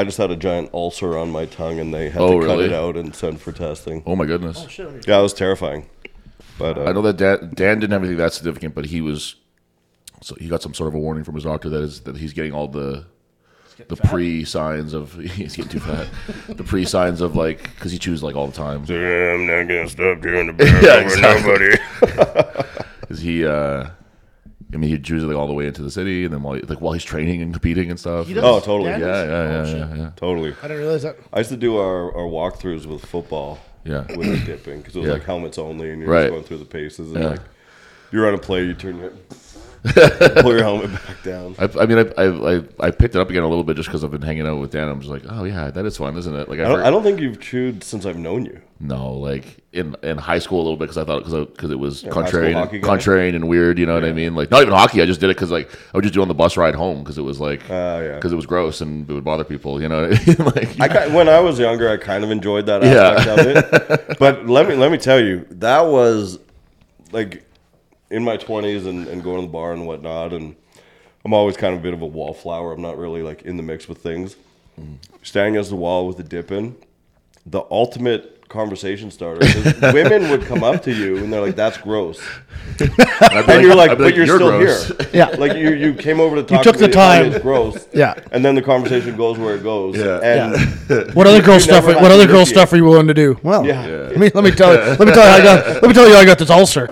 I just had a giant ulcer on my tongue, and they had Oh, to cut really? it out and send for testing. Oh my goodness. Yeah, it was terrifying. But uh, I know that Dan, Dan didn't have anything that significant, but he was. So he got some sort of a warning from his doctor that is that he's getting all the the pre signs of he's getting too fat. the pre signs of like because he chews like all the time. I'm not gonna stop doing the bear Yeah, exactly. nobody. Is he? uh I mean, he chews like all the way into the city, and then while like while he's training and competing and stuff. He Yeah, does? Oh, totally. Dan yeah, does? yeah, Oh, yeah, shit. yeah, yeah. Totally. I didn't realize that. I used to do our, our walkthroughs with football. Yeah. With the dipping because it was Yeah. like helmets only, and you're Right. just going through the paces, and Yeah. like you're on a play, you turn your pull your helmet back down. I, I mean, I, I I I picked it up again a little bit just because I've been hanging out with Dan. I'm just like, oh yeah, that is fun, isn't it? Like I, I don't, for- I don't think you've chewed since I've known you. No, like in in high school a little bit because I thought because because it was school contrarian, contrarian and weird. You know what I mean? Like not even hockey. I just did it because like I would just do on the bus ride home because it was like Ah, yeah. because it was gross and it would bother people. You know, what I mean? like I when I was younger, I kind of enjoyed that Yeah. aspect of it. But let me let me tell you, that was like in my twenties and, and going to the bar and whatnot. And I'm always kind of a bit of a wallflower. I'm not really like in the mix with things. Standing against the wall with the dip in, the ultimate conversation starter. 'cause women would come up to you and they're like, "That's gross," I'd be and you're like, I'd be "But you're, still gross." here." Yeah. like you you came over to talk. took to the me, oh, time. and It's gross. Yeah. and then the conversation goes where it goes. Yeah. and What other girl stuff? never had What to other girl initiate. stuff are you willing to do? Well, Yeah. Let me let me tell you. Let me tell you. I got. Let me tell you. I got this ulcer.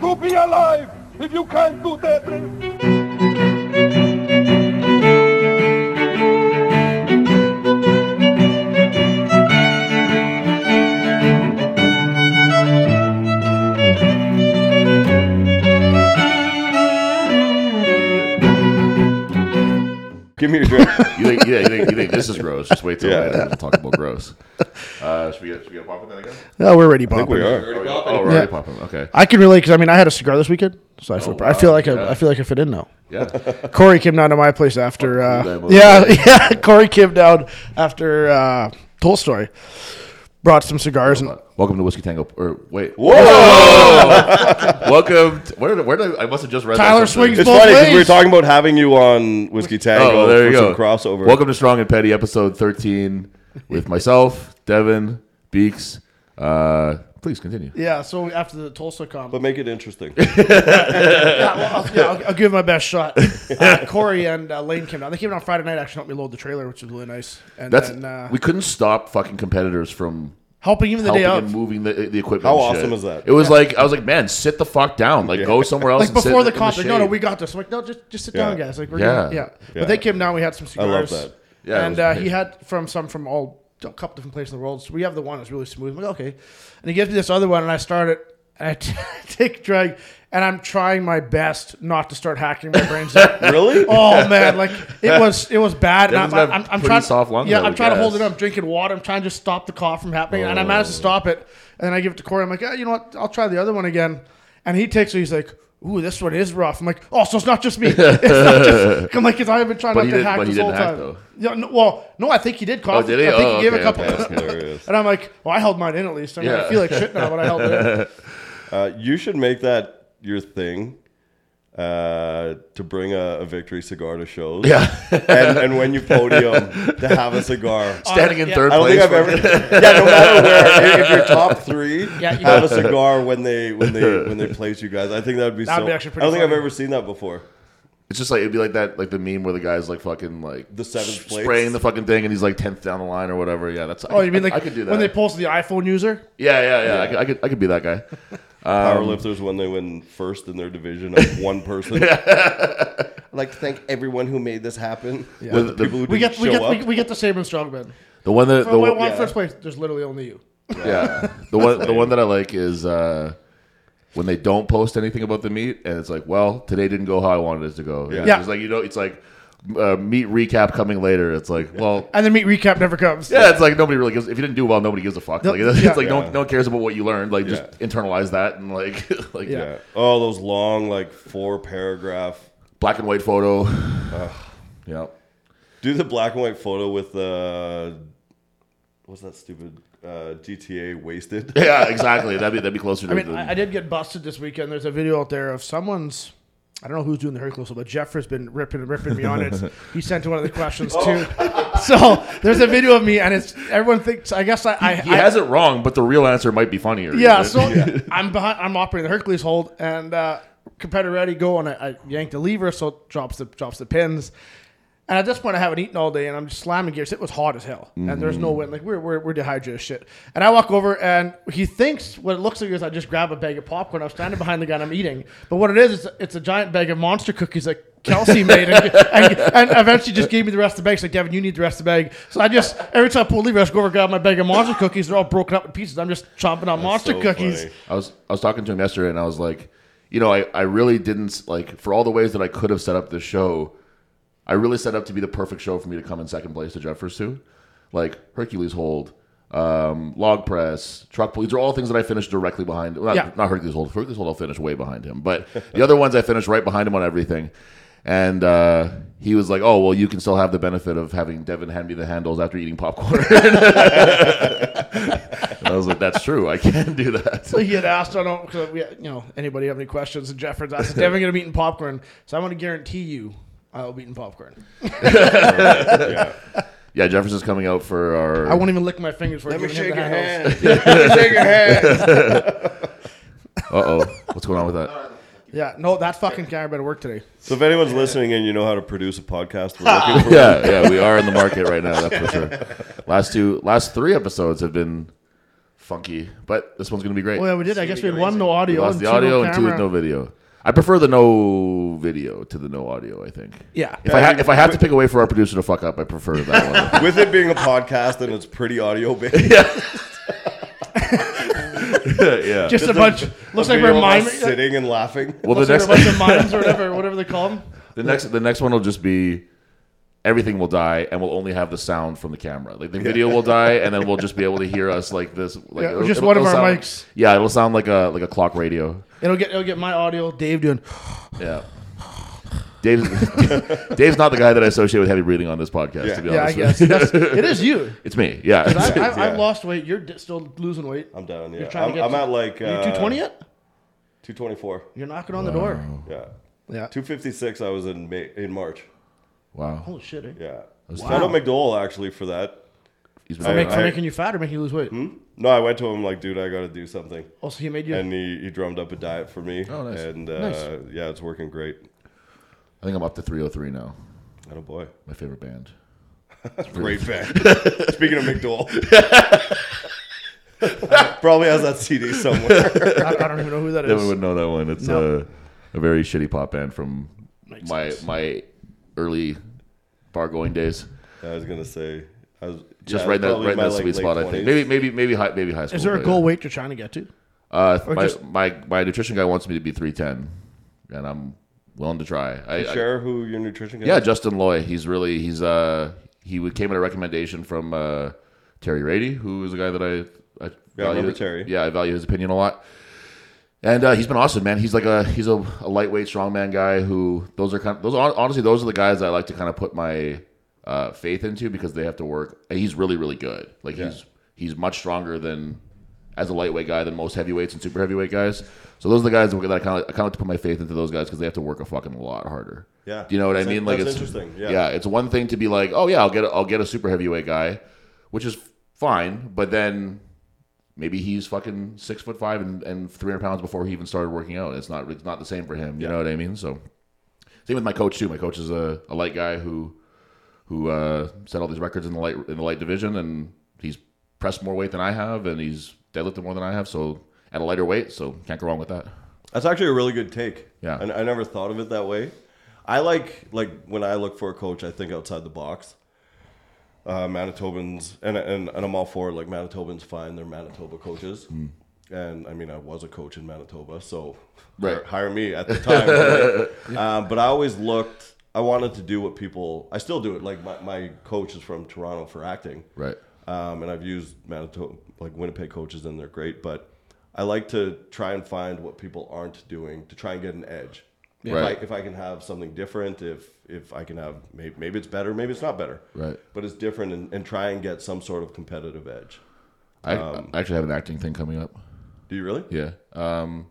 To be alive if you can't do that. Think, yeah, you think, you think this is gross? Just wait till Yeah. later. We'll talk about gross. Uh, should we get should we get popping then again? Oh, we're ready, I think popping. we are. Oh, we- oh, we're already Yeah. popping. Okay. I can relate because I mean I had a cigar this weekend, so I feel I feel like I, Yeah. I feel like I fit in now. Yeah. Corey came down to my place after. Fuck Uh, yeah, yeah. Corey came down after uh, Tolstoy. Brought some cigars and Welcome to Whiskey Tango. Or wait. Whoa! Welcome. To, where did, where did I, I must have just read Tyler that something. swings It's both funny because we were talking about having you on Whiskey Tango Oh, there you for go. some crossover. Welcome to Strong and Petty, episode 13, with myself, Devin, Beeks. Uh, please continue. yeah. So after the Tulsa comp, but make it interesting. yeah, well, I'll, yeah, I'll, I'll give it my best shot. Uh, Corey and uh, Lane came down. They came down Friday night. Actually, helped me load the trailer, which was really nice. And That's then, uh, we couldn't stop fucking competitors from helping even the helping day and of. moving the, the equipment. How and shit. awesome is that? It was like I was like, man, sit the fuck down. Like go somewhere else. Like and sit before the in comp, like, no, no, shade. we got this. I'm like, no, just just sit Yeah. down, guys. Like, we're Yeah. gonna, yeah. Yeah. But they came down. We had some I love cigars. that. Yeah, it and was uh, great. he had from some from all a couple different places in the world. So we have the one that's really smooth. I'm like, okay. And he gives me this other one, and I start it. And I t- take a drag, and I'm trying my best not to start hacking my brains out. really? Oh man, like it was it was bad. And I'm, I'm, I'm pretty trying soft lungs, Yeah, I I'm trying to hold it up. I'm drinking water. I'm trying to just stop the cough from happening, and I managed to oh. stop it. And then I give it to Corey. I'm like, yeah, you know what? I'll try the other one again. And he takes it. He's like, ooh, this one is rough. I'm like, oh, so it's not just me. It's not just. I'm like, because I've been trying But not to didn't- hack but this whole didn't hack, time. though. Yeah, no, well, no, I think he did cough. did he? I think Oh, he gave okay, a couple. okay. And I'm like, well, I held mine in at least. I mean, I feel like shit now, but I held it in. Uh, you should make that your thing uh, to bring a, a victory cigar to shows. Yeah. and, and when you podium, to have a cigar. standing in yeah. third I don't place. think I've ever. Yeah, no matter where, if you're top three, Yeah, you- have a cigar when they when they when they place you guys. I think that would be That'd so. be actually pretty. I don't think I've ever seen that before. It's just like it'd be like that, like the meme where the guy's like fucking like The seventh s- place? spraying the fucking thing, and he's like tenth down the line or whatever. Yeah, that's. Oh, you mean like I could do that? when they posted the iPhone user? yeah, yeah, yeah. I, could, I could, I could be that guy. Um, Powerlifters when they win first in their division of one person. I'd like to thank everyone who made this happen. Yeah. The, The- the- people who We didn't get we show get up. we, we get the same in strongman. The one that For the, one, one yeah. first place, there's literally only you. yeah, the one the one that I like is uh, when they don't post anything about the meet, and it's like, well, today didn't go how I wanted it to go. Yeah. Yeah. it's like you know, it's like uh, meet recap coming later. It's like, well. And the meet recap never comes. Yeah, it's like nobody really gives. If you didn't do well, nobody gives a fuck. Like it's, Yeah. like no, Yeah. one, no one cares about what you learned. Like just internalize that and like, like Yeah. Yeah. Oh, those long like four paragraph. black and white photo. yeah, Do the black and white photo with uh, what's that stupid uh, GTA wasted? yeah, exactly. That'd be that'd be closer to. I mean, the, I, I did get busted this weekend. There's a video out there of someone's I don't know who's doing the Hercules, but Jeff has been ripping and ripping me on it. He sent one of the questions too. so there's a video of me, and it's everyone thinks. I guess I, I He I- has it wrong, but the real answer might be funnier. Yeah, Right? so I'm behind. I'm operating the Hercules hold, and uh, competitor ready go, and I, I yank the lever, so it drops the drops the pins. And at this point, I haven't eaten all day, and I'm just slamming gears. It was hot as hell, and there's no mm-hmm. wind. Like we're, we're we're dehydrated as shit. And I walk over, and he thinks what it looks like is I just grab a bag of popcorn. I'm standing behind the guy, and I'm eating. But what it is, is it's a giant bag of monster cookies that Kelsey made, and, and, and eventually just gave me the rest of the bag. She's like, Devin, you need the rest of the bag. So I just every time I pull the lever, I just go over and grab my bag of monster cookies. They're all broken up in pieces. I'm just chomping on monster so cookies. funny. I was I was talking to him yesterday, and I was like, you know, I, I really didn't like for all the ways that I could have set up this show. I really set up to be the perfect show for me to come in second place to Jeffers to, like Hercules hold, um, log press, truck pull. These are all things that I finished directly behind. Well, not, Yeah. not Hercules hold. Hercules hold, I'll finish way behind him. But the other ones I finished right behind him on everything. And uh, he was like, "Oh, well, you can still have the benefit of having Devin hand me the handles after eating popcorn." I was like, "That's true. I can do that." So he had asked, I don't, we, you know, anybody have any questions? And Jeffers asked, is Devin going to be eating popcorn? So I'm going to guarantee you I'll be eating popcorn. yeah. Yeah, Jefferson's coming out for our. I won't even lick my fingers for Let me shake your hand. Let me shake your hand. Uh oh, what's going on with that? Yeah, no, that fucking camera better work today. So if anyone's listening and you know how to produce a podcast, we're looking for Yeah, yeah, we are in the market right now. That's for sure. Last two, last three episodes have been funky, but this one's gonna be great. Oh, yeah, we did. I guess we had one no audio. we lost and the two no audio and two with camera. no video. I prefer the no video to the no audio. I think. Yeah. If I ha- if I have to pick away for our producer to fuck up, I prefer that one. with it being a podcast and it's pretty audio based. yeah. yeah. Just a bunch. Looks like we're Video miming. sitting and laughing. well, the Looks like next we're a bunch of mimes or whatever, whatever they call them. the next the next one will just be everything will die and we'll only have the sound from the camera. Like the video will die and then we'll just be able to hear us like this. Like Yeah, it'll- just it'll- one of it'll our sound- mics. Yeah, it'll sound like a like a clock radio. It'll get it'll get my audio. Dave doing. Yeah. Dave's, Dave's not the guy that I associate with heavy breathing on this podcast. Yeah. To be Yeah, I honest, guess. That's, it is you. it's me. Yeah, I, I, Yeah. I've lost weight. You're di- still losing weight. I'm down. Yeah, You're trying I'm, to get I'm to- at like Are you uh, 220 yet? 224. You're knocking on the door. Yeah, Yeah. 256. I was in May, in March. Wow. Holy shit. Eh? Yeah, was shout out McDowell actually for that. He's For, been, make, for making you fat or making you lose weight? No, I went to him like, dude, I got to do something, Oh, so he made you. and he, he drummed up a diet for me. Oh, nice. And uh, Nice. yeah, it's working great. I think I'm up to 303 now. Oh boy, My favorite band. great fan. Speaking of McDowell, probably has that CD somewhere. I, I don't even know who that Never is. would know that one. It's No. a, a very shitty pop band from Makes my sense. my early bar going days. I was gonna say, I was Just yeah, right in that right in that like, sweet late spot. I think maybe maybe maybe high maybe high school. Is there a goal yeah. weight you're trying to get to? Uh, my, just- my my nutrition guy wants me to be 310, and I'm willing to try. I, I- share who your nutrition guy. Yeah, is? Justin Loy. He's really he's uh he came at a recommendation from uh, Terry Rady, who is a guy that I I Yeah, I remember Terry. Yeah, I value his opinion a lot. And uh, he's been awesome, man. He's like a he's a, a lightweight strongman guy who those are kind of, those are, honestly those are the guys I like to kind of put my uh, faith into because they have to work. He's really really good. Like he's he's much stronger than as a lightweight guy than most heavyweights and super heavyweight guys. So those are the guys that I kind of I kind of like to put my faith into those guys because they have to work a fucking lot harder. Yeah. Do you know what I mean? Like that's it's interesting. Yeah. yeah, it's one thing to be like, oh yeah, I'll get a, I'll get a super heavyweight guy, which is fine, but then maybe he's fucking six foot five and, and three hundred pounds before he even started working out. It's not it's not the same for him. You know what I mean? So same with my coach too. My coach is a, a light guy who who uh, set all these records in the light in the light division, and he's pressed more weight than I have, and he's deadlifted more than I have. So at a lighter weight, so can't go wrong with that. That's actually a really good take. Yeah. and I never thought of it that way. I like like when I look for a coach, I think outside the box. Uh, Manitobans and, and and I'm all for it. Like Manitobans fine, they're Manitoba coaches, Hmm. and I mean I was a coach in Manitoba, so Right. hire, hire me at the time. right? um, but I always looked. I wanted to do what people. I still do it. Like my, my coach is from Toronto for acting, Right. um, and I've used Manitoba, like Winnipeg coaches, and they're great. But I like to try and find what people aren't doing to try and get an edge. If, Right. I, if I can have something different, if if I can have maybe, maybe it's better, maybe it's not better, Right. But it's different, and, and try and get some sort of competitive edge. I, Um, I actually have an acting thing coming up. Do you really? Yeah. Um,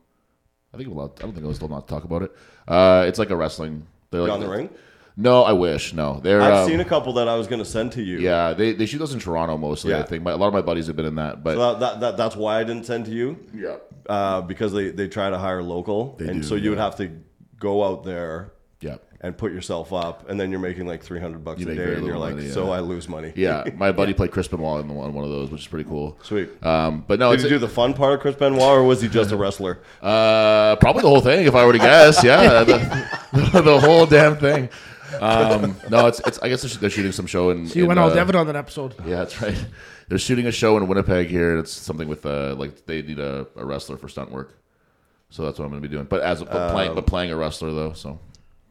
I think I'm allowed, I don't think I was told not to talk about it. Uh, it's like a wrestling. They're like on the ring? No, I wish. No, they're. I've um, seen a couple that I was going to send to you. Yeah, they, they shoot those in Toronto mostly. I think my, a lot of my buddies have been in that, but So that, that, that, that's why I didn't send to you. yeah, Uh, because they, they try to hire local. and do, so you would have to go out there yeah, and put yourself up, and then you're making like 300 bucks You a make day, very and you're little like, money, so yeah. I lose money. yeah. My buddy played Chris Benoit in the one, one of those, which is pretty cool. Sweet. Um, but no, Did it's you do the fun part of Chris Benoit, or was he just a wrestler? uh, probably the whole thing. If I were to guess, yeah, the, the whole damn thing. Um, no, it's it's. I guess they're, sh- they're shooting some show in. So you in, went all uh, Devin on that episode. Yeah, that's right. They're shooting a show in Winnipeg here, and it's something with uh, like they need a, a wrestler for stunt work. So that's what I'm going to be doing. But as but playing, but playing a wrestler though. So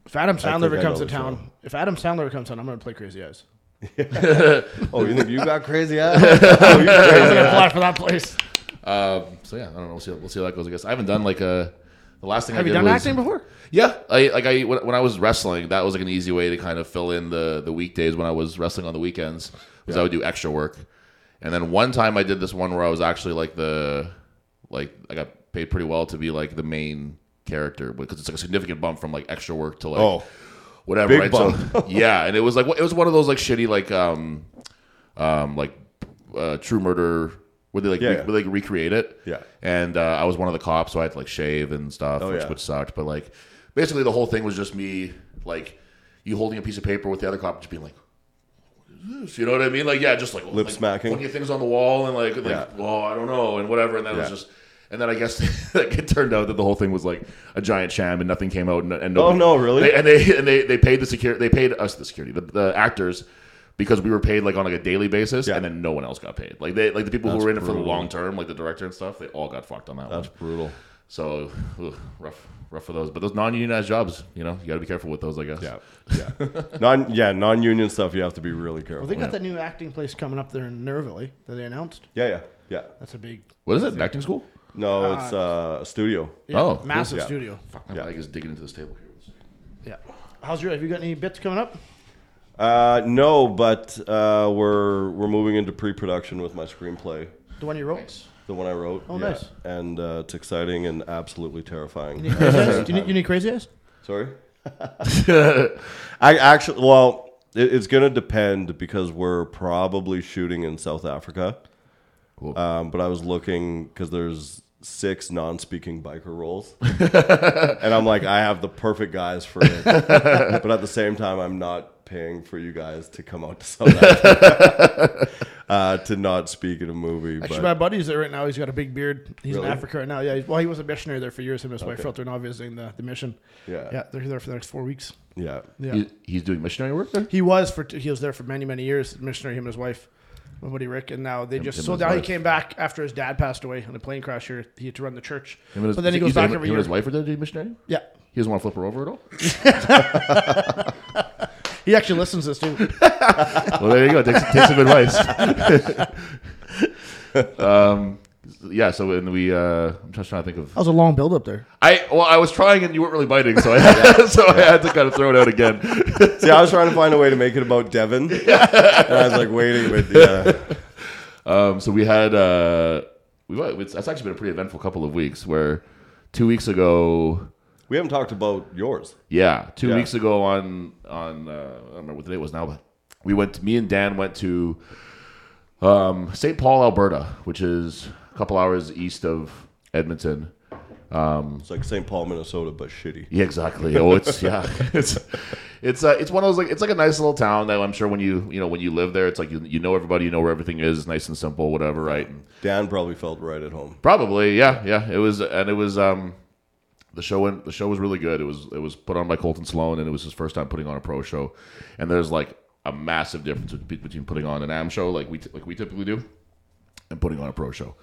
If Adam Sandler ever I comes know to the town, if Adam Sandler ever comes to town, I'm gonna play Crazy Eyes. Oh, you think you got crazy ass? oh, you I'm crazy. gonna apply for that place. um, so yeah, I don't know. We'll see. We'll see how that goes. I guess I haven't done like a. The last thing Have I you done was, acting before? Yeah, I like I when, when I was wrestling, that was like an easy way to kind of fill in the the weekdays when I was wrestling on the weekends, because I would do extra work. And then one time I did this one where I was actually like the like I got paid pretty well to be like the main character because it's like a significant bump from like extra work to like Oh, whatever. big right? So yeah, and it was like it was one of those like shitty like um um like uh, True Murder where they like Yeah, re- yeah. where they recreate it. Yeah. And uh, I was one of the cops, so I had to like shave and stuff, Oh, which, yeah. which sucked. But like basically the whole thing was just me like you holding a piece of paper with the other cop just being like. "What is this?" You know what I mean? Like, yeah, just like Lip like, smacking. pointing at things on the wall and like, like, well, I don't know, and whatever. And then it was just, and then I guess like, it turned out that the whole thing was like a giant sham, and nothing came out. And, and Oh, no, really? They, and they and they they paid the security. They paid us the security, the, the actors, because we were paid like on like a daily basis, Yeah. and then no one else got paid. Like they like the people That's who were in it for the long term, like the director and stuff, they all got fucked on that that's one. brutal. So ugh, rough, rough for those. But those non-unionized jobs, you know, you got to be careful with those, I guess. Yeah, yeah. non, yeah, non-union stuff. You have to be really careful. Well, they got that new acting place coming up there in Niverville eh, that they announced. yeah, yeah, yeah. That's a big, What is it? Acting school? No, it's uh, a studio. yeah, Oh, massive Yeah. studio. Fuck, my Yeah. leg is digging into this table here. Yeah. How's your? Have you got any bits coming up? Uh, no, but uh, we're we're moving into pre-production with my screenplay, The one you wrote? the one I wrote. Oh, yeah. nice. And uh, it's exciting and absolutely You terrifying. need crazy eyes? Do you need, you need crazy eyes? Sorry. I actually, well, it, it's gonna depend because we're probably shooting in South Africa. Cool. Um, but I was looking because there's six non-speaking biker roles, and I'm like, I have the perfect guys for it. but at the same time, I'm not paying for you guys to come out to South Africa uh, to not speak in a movie. Actually, but my buddy's there right now. He's got a big beard. He's Really? in Africa right now. Yeah. he's- Well, he was a missionary there for years. Him and his wife Okay. felt they're now visiting the, the mission. yeah, Yeah, they're there for the next four weeks. yeah. Yeah. He- he's doing missionary work there. He was for he was there for many many years, missionary him and his wife, my buddy Rick, and now they just him so now he came back after his dad passed away in a plane crash here. He had to run the church, Him his- but then he goes back him, every year. his wife are there doing missionary. Yeah, He doesn't want to flip her over at all. he actually listens to this too. well, there you go. Take, take some advice. um, yeah. So when we, uh, I'm just trying to think of. That was a long build up there. I well, I was trying and you weren't really biting, so I had, so I had to kind of throw it out again. See, I was trying to find a way to make it about Devin, and I was like waiting, but yeah, Um, so we had uh, we it's, that's actually been a pretty eventful couple of weeks. Where two weeks ago, we haven't talked about yours. yeah, two Yeah. weeks ago on on uh, I don't remember what the date was now, but we went. To, me and Dan went to um, St. Paul, Alberta, which is a couple hours east of Edmonton. It's like St. Paul, Minnesota, but shitty. Yeah, exactly. Oh, it's yeah, it's it's uh, it's one of those like it's like a nice little town that I'm sure when you you know when you live there, it's like you you know everybody, you know where everything is, nice and simple, whatever, right? And Dan probably felt right at home. probably, yeah, yeah. It was and it was um the show went the show was really good. It was it was put on by Colton Sloan, and it was his first time putting on a pro show. And there's like a massive difference between putting on an AM show like we t- like we typically do and putting on a pro show.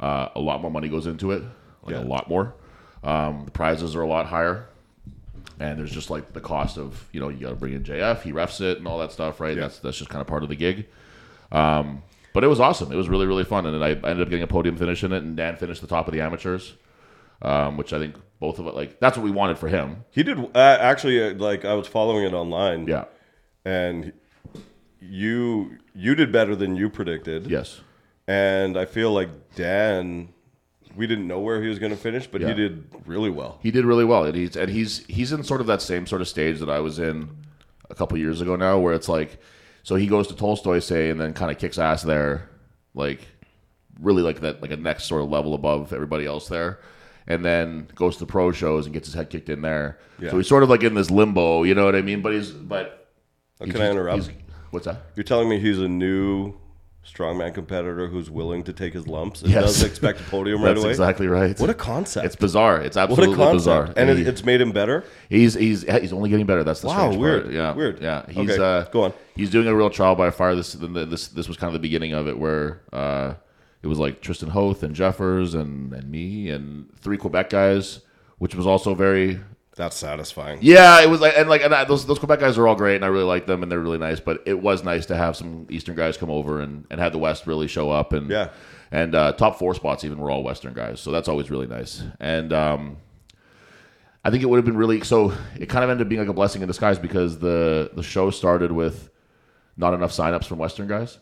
Uh, a lot more money goes into it, like Yeah. a lot more. Um, the prizes are a lot higher, and there's just like the cost of you know you got to bring in JF, he refs it and all that stuff, right? Yeah. That's that's just kind of part of the gig. Um, but it was awesome. It was really really fun, and then I, I ended up getting a podium finish in it, and Dan finished the top of the amateurs, um, which I think both of it like that's what we wanted for him. He did uh, actually. Uh, like I was following it online. Yeah. and you you did better than you predicted. Yes. And I feel like Dan we didn't know where he was going to finish, but Yeah. he did really well. He did really well, and he's and he's he's in sort of that same sort of stage that I was in a couple years ago now, where it's like, so he goes to Tolstoy say, and then kind of kicks ass there, like really like that like a next sort of level above everybody else there, and then goes to the pro shows and gets his head kicked in there. Yeah. So he's sort of like in this limbo, you know what I mean? But he's but Uh, he's- Can I interrupt? What's that? You're telling me he's a new strongman competitor who's willing to take his lumps and Yes. doesn't expect a podium right That's away? exactly right. What a concept! it's bizarre. It's what absolutely a concept! bizarre. And he- it's made him better. He's he's he's only getting better. That's the Wow, strange weird. part. Yeah, Weird. Yeah, he's Okay, uh, go on. He's doing a real trial by fire. This this this was kind of the beginning of it, where uh, it was like Tristan Hoth and Jeffers and and me and three Quebec guys, which was also very That's satisfying. yeah. It was like and like and I, those those Quebec guys are all great, and I really like them, and they're really nice. But it was nice to have some Eastern guys come over and and have the West really show up and Yeah. and uh, top four spots even were all Western guys, so that's always really nice. And um, I think it would have been really so. It kind of ended up being like a blessing in disguise because the the show started with not enough signups from Western guys,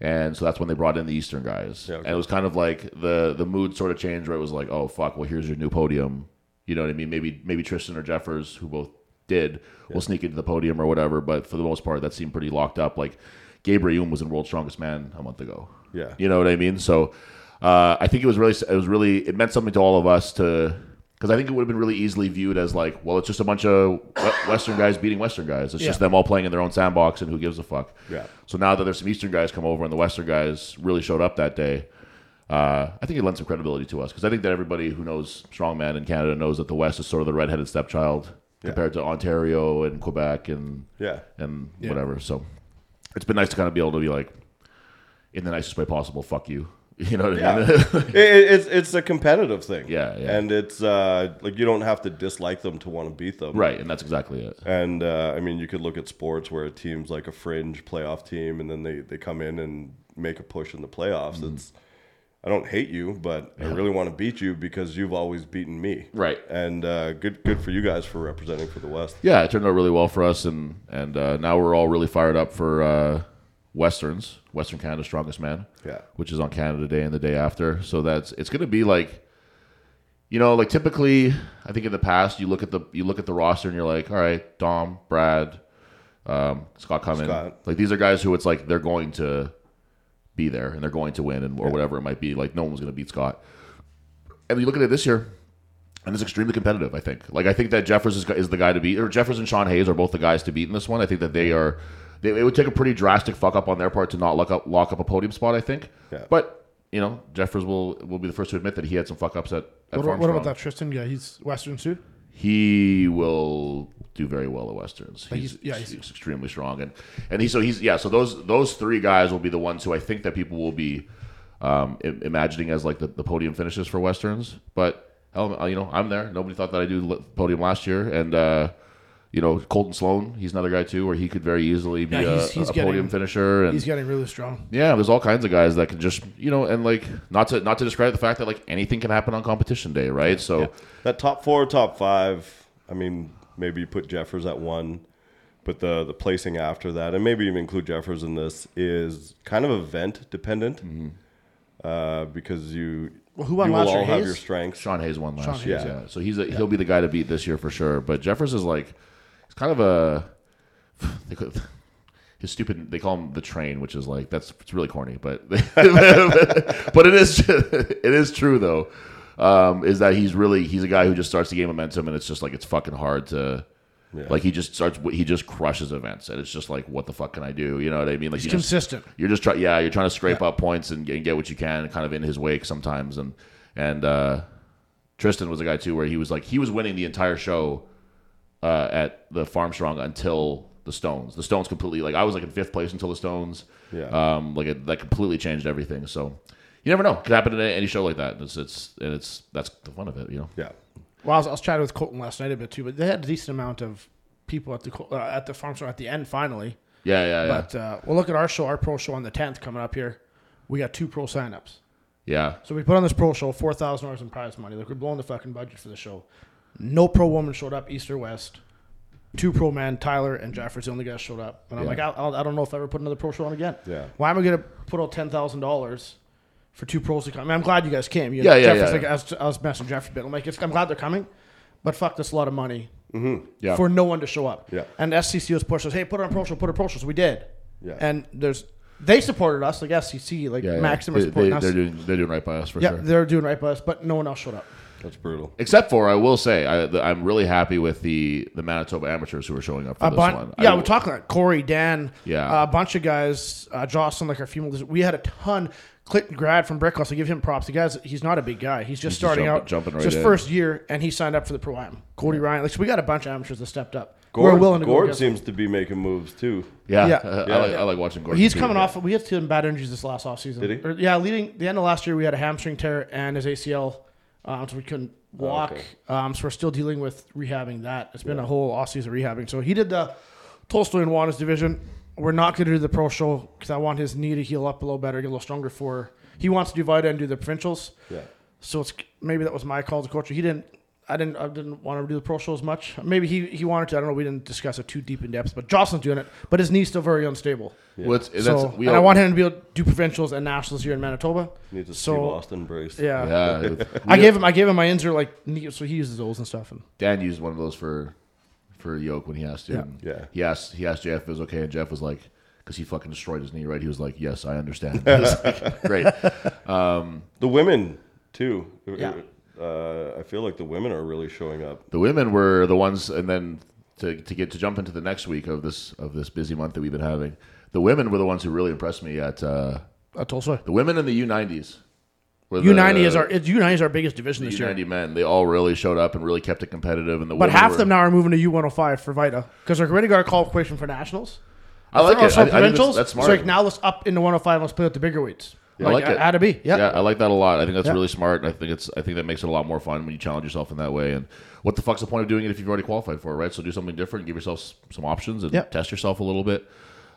and so that's when they brought in the Eastern guys. Yeah, okay. And it was kind of like the the mood sort of changed where it was like, oh fuck, well here's your new podium. You know what I mean? Maybe maybe Tristan or Jeffers, who both did, will sneak into the podium or whatever. But for the most part, that seemed pretty locked up. Like Gabriel was in World's Strongest Man a month ago. Yeah. You know what I mean? So uh, I think it was really, it was really, it meant something to all of us to, because I think it would have been really easily viewed as like, well, it's just a bunch of Western guys beating Western guys. It's just them all playing in their own sandbox, and who gives a fuck? Yeah. So now that there's some Eastern guys come over and the Western guys really showed up that day, uh, I think it lends some credibility to us because I think that everybody who knows strongman in Canada knows that the West is sort of the redheaded stepchild compared to Ontario and Quebec and Yeah. and whatever. So it's been nice to kind of be able to be like, in the nicest way possible, fuck you. You know what I mean? It, it- it's it's a competitive thing. Yeah, yeah. And it's uh, like you don't have to dislike them to want to beat them. right, and that's exactly it. And uh, I mean, you could look at sports where a team's like a fringe playoff team, and then they, they come in and make a push in the playoffs. Mm-hmm. It's I don't hate you, but I really want to beat you because you've always beaten me. Right. And uh, good good for you guys for representing for the West. Yeah, it turned out really well for us, and and uh, now we're all really fired up for uh, westerns, Western Canada's Strongest Man. Yeah. which is on Canada Day and the day after. So that's it's going to be like, you know, like typically, I think in the past you look at the you look at the roster and you're like, all right, Dom, Brad, um, Scott Cummins, Scott. like these are guys who it's like they're going to be there and they're going to win and or whatever it might be. Like no one was going to beat Scott. And you look at it this year, and it's extremely competitive. I think. Like I think that Jeffers is, is the guy to beat, or Jeffers and Sean Hayes are both the guys to beat in this one. I think that they are. They, it would take a pretty drastic fuck up on their part to not lock up lock up a podium spot. I think. Yeah. But you know, Jeffers will will be the first to admit that he had some fuck ups at. at What, about- what about that Tristan guy? He's Western too. He will do very well at westerns. He's, he's- yeah, he's, he's- extremely strong, and and he so he's yeah. So those those three guys will be the ones who I think that people will be um, imagining as like the, the podium finishes for westerns. But hell, you know, I'm there. Nobody thought that I do the podium last year, and uh, you know, Colton Sloan, he's another guy too, where he could very easily be Yeah, a, he's- he's a podium getting- finisher. And He's getting really strong. yeah, there's all kinds of guys that can just you know, and like not to not to describe the fact that like anything can happen on competition day, right? So. That top four, top five. I mean, maybe you put Jeffers at one, but the the placing after that, and maybe even include Jeffers in this, is kind of event dependent. Mm-hmm. Uh, because you Well, who won you last will year, all have Hayes? your strengths. Sean Hayes won last Sean year. Hayes. Yeah. So he's a, he'll be the guy to beat this year for sure. But Jeffers is like, it's kind of a, they could, his stupid. They call him the train, which is like that's it's really corny, but but it is it is true though. Um, is that he's really he's a guy who just starts to gain momentum, and it's just like it's fucking hard to. Yeah. Like he just starts, he just crushes events, and it's just like, what the fuck can I do? You know what I mean? Like He's you just- consistent. you're just trying, yeah, you're trying to scrape up points and, and get what you can, kind of in his wake sometimes. And and uh, Tristan was a guy too, where he was like he was winning the entire show uh, at the Farmstrong until the Stones. The Stones completely like I was like in fifth place until the Stones. Yeah. Um, like it, that completely changed everything. So you never know, could happen in any show like that. It's it's and it's that's the fun of it, you know. Yeah. Well, I was, I was chatting with Colton last night a bit too, but they had a decent amount of people at the Col- uh, at the farm store at the end finally. Yeah, yeah, yeah, But uh, well, look at our show, our pro show on the tenth coming up here. We got two pro signups. yeah. So we put on this pro show, four thousand dollars in prize money. Like we're blowing the fucking budget for the show. No pro woman showed up, east or west. Two pro men, Tyler and Jeffers, the only guys showed up. And I'm Yeah. like, I, I I don't know if I ever put another pro show on again. Yeah. Why am I going to put out ten thousand dollars for two pros to come. I mean, I'm glad you guys came. You Yeah, yeah, was yeah. like, I was, I was messing Jeff a bit. I'm like, it's, I'm glad they're coming, but fuck, this a lot of money mm-hmm. Yeah. for no one to show up. Yeah. And SCC was pushing us, hey, put on a pro show, put on pro show. So we did. Yeah. And there's they supported us, like SCC, like yeah, yeah. They, supporting they, us. they're doing they're doing right by us for yeah, sure. they're doing right by us, but no one else showed up. That's brutal. Except for, I will say, I, the, I'm really happy with the the Manitoba amateurs who are showing up for A this bun- one. yeah, I- we're talking like Corey, Dan, Yeah. uh, a bunch of guys, uh, Jocelyn, like our female. We had a ton. Clinton Grad from Brickhouse, I give him props. The guy's he's not a big guy. He's just just starting jumping- out, jumping right just in. first year, and he signed up for the pro am. Cody Ryan, like so we got a bunch of amateurs that stepped up. Gord, we're willing to go. Gord against seems to be making moves too. Yeah, Yeah. I, Yeah. like, I like watching Gordon. He's too. coming off. We had some bad injuries this last offseason. Did he? Or, yeah, leading the end of last year, we had a hamstring tear and his ACL, um, so we couldn't walk. okay. Um, so we're still dealing with rehabbing that. It's been a whole offseason rehabbing. So he did the Tolstoy and Juana's division. We're not going to do the pro show because I want his knee to heal up a little better, get a little stronger for. He wants to do Vita and do the provincials. Yeah. So it's maybe that was my call to coach. He didn't. I didn't. I didn't want to do the pro show as much. Maybe he, he wanted to. I don't know. We didn't discuss it too deep in depth. But Jocelyn's doing it. But his knee's still very unstable. What's, that's, So, we and I want him to be able to do provincials and nationals here in Manitoba. Needs a So- Steve Austin brace. Yeah. Yeah, I gave him I gave him my Inzer like knee, so he uses those and stuff. And Dan used one of those for for Yoke when he asked him. Yeah. He asked he asked Jeff if it was okay, and Jeff was like, because he fucking destroyed his knee, right? He was like, "Yes, I understand." I was like, Great. The women too. Yeah. Uh, I feel like the women are really showing up. The women were the ones, and then to, to get to jump into the next week of this of this busy month that we've been having, the women were the ones who really impressed me at uh, uh, Tolstoy. the women in the U nineties. U ninety is our U ninety is our biggest division this U year. ninety men. They all really showed up and really kept it competitive. And the But half were, of them now are moving to U one hundred five for Vita because they're already got a qualification for nationals. I like it. for I, I that's, that's smart. So like now let's up into one hundred five. Let's play with the bigger weights. I like it. Add a B. Yeah. Yeah, I like that a lot. I think that's Yeah. really smart. I think it's I think that makes it a lot more fun when you challenge yourself in that way. And what the fuck's the point of doing it if you've already qualified for it, right? So do something different, give yourself some options, and Yeah. test yourself a little bit.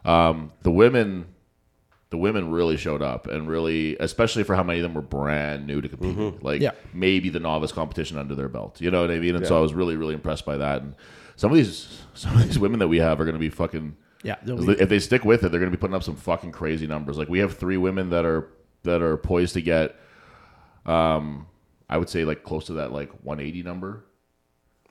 Um, the women, the women really showed up, and really, especially for how many of them were brand new to competing, like Yeah. maybe the novice competition under their belt. You know what I mean? And so I was really really impressed by that. And some of these some of these women that we have are going to be fucking. Yeah, be- If they stick with it, they're going to be putting up some fucking crazy numbers. Like we have three women that are that are poised to get, um, I would say like close to that like 180 number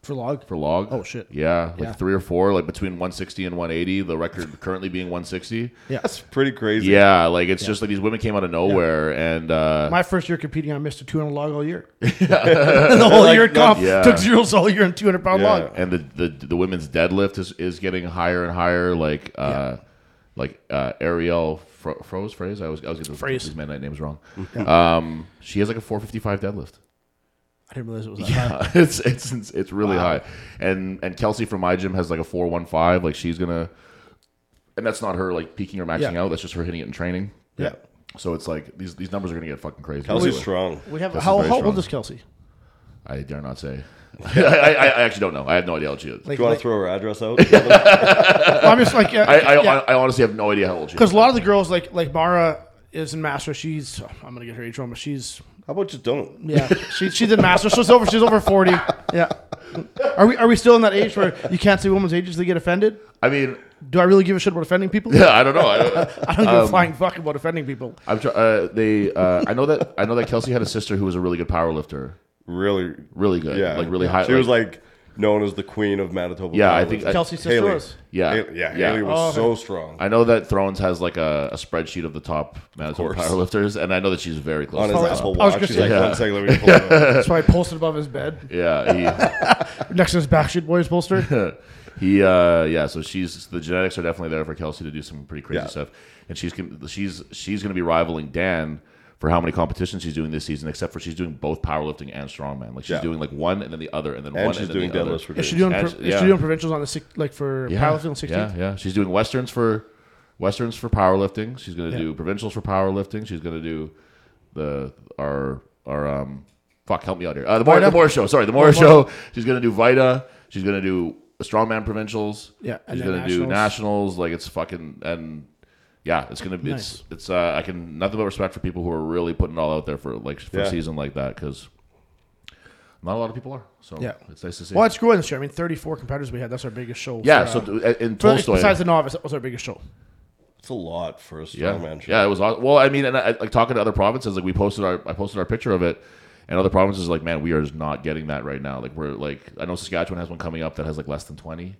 For log. for log. Oh, shit. Yeah, like Yeah. three or four, like between 160 and 180. The record currently being 160. Yeah. That's pretty crazy. Yeah, like it's just like these women came out of nowhere, and uh, My first year competing, I missed a 200 log all year. the whole year comp Yeah. took zeros all year and 200 pound Yeah. log. and the, the the women's deadlift is, is getting higher and higher. Like uh, like uh, Ariel Fro- Froze phrase. I was I was getting Phrase. these midnight names wrong. Um, she has like a 455 deadlift. I didn't realize it was that high. Yeah, it's it's it's, it's really high. And and Kelsey from my gym has like a four one five. Like she's gonna, and that's not her like peaking or maxing Yeah. out. That's just her hitting it in training. Yeah. So it's like these these numbers are gonna get fucking crazy. Kelsey's strong. We have This how, is very how old is Kelsey? I dare not say. I, I, I actually don't know. I have no idea how old she is. Like, Do you want like- to throw her address out? well, I'm just like yeah, I, I, yeah. I honestly have no idea how old she is. Because a lot of the girls, like like Mara, is in master. She's I'm gonna get her age wrong, but she's How about just don't? yeah, she, she's in master. So she's over. She's over forty. Yeah. Are we are we still in that age where you can't say women's ages they get offended? I mean, Do I really give a shit about offending people? yeah, I don't know. I, don't, I don't give a flying fuck about offending people. I'm try, uh, they. Uh, I know that I know that Kelsey had a sister who was a really good power lifter. Really? Really good. Yeah. Like really high. She was like known as the queen of Manitoba. Yeah, I powerlifting. think- I- Kelsey's sister Haley. was. yeah, Haley, yeah, Haley was Oh, so strong. I know that Thrones has like a, a spreadsheet of the top Manitoba course. powerlifters, and I know that she's very close. On to his the I top. Apple I was Watch, gonna she's say- like, Yeah. one second, let me pull it up. That's why I posted above his bed Yeah, he, next to his Backstreet Boys poster. he, he, uh, yeah. So she's the genetics are definitely there for Kelsey to do some pretty crazy Yeah. stuff, and she's she's she's going to be rivaling Dan for how many competitions she's doing this season. Except for she's doing both powerlifting and strongman. Like she's Yeah. doing like one and then the other, and then And one she's and then doing the other. for Is she doing? And Pro, she- Is she doing provincials on the six, like for Yeah, powerlifting on 16? yeah, yeah. She's doing westerns for westerns for powerlifting. She's going to Yeah. do provincials for powerlifting. She's going to do the our our um fuck help me out here. Uh, the more the more show. Sorry, the more show. She's going to do Vita. She's going to do strongman provincials. Yeah, and she's going to do nationals. nationals. Like it's fucking and. Yeah, it's gonna be Nice. it's it's uh I can nothing but respect for people who are really putting it all out there for like for a season like that because not a lot of people are so Yeah. it's nice to see. Well, it's growing this year. I mean, 34 competitors we had. That's our biggest show. yeah, for, so uh, in for- Tolstoy, besides the novice, that was our biggest show. It's a lot for a Yeah, strongman show. yeah, it was aw- well. I mean, and I, like talking to other provinces, like we posted our, I posted our picture of it, and other provinces like, man, we are just not getting that right now. Like we're like, I know Saskatchewan has one coming up that has like less than twenty,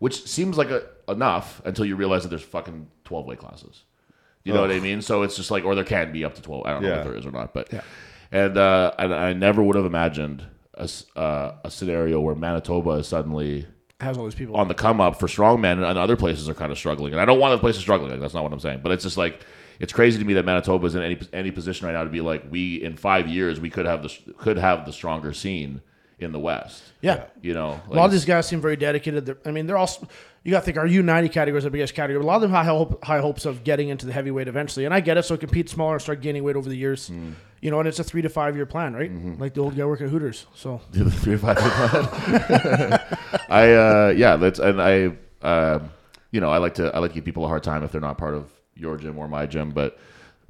which seems like a, enough until you realize that there's fucking twelve weight classes. You know what I mean? So it's just like, or there can be up to twelve. I don't know Yeah. if there is or not, but and uh, and I never would have imagined a s- uh, a scenario where Manitoba is suddenly Has all these people. on the come up for strongmen, and other places are kind of struggling. And I don't want other places struggling. Like, that's not what I'm saying. But it's just like it's crazy to me that Manitoba is in any any position right now to be like we in five years we could have the could have the stronger scene in the West. yeah. You know, A lot of these guys seem very dedicated. They're- I mean, they're all. You got to think our U90 category is the biggest category. A lot of them have high, hope, high hopes of getting into the heavyweight eventually, and I get it. So compete smaller and start gaining weight over the years. Hmm. You know, and it's a three to five year plan, right? Mm-hmm. Like the old guy working at Hooters. So the three or five year plan. I uh, yeah, that's and I um you know I like to I like to give people a hard time if they're not part of your gym or my gym, but.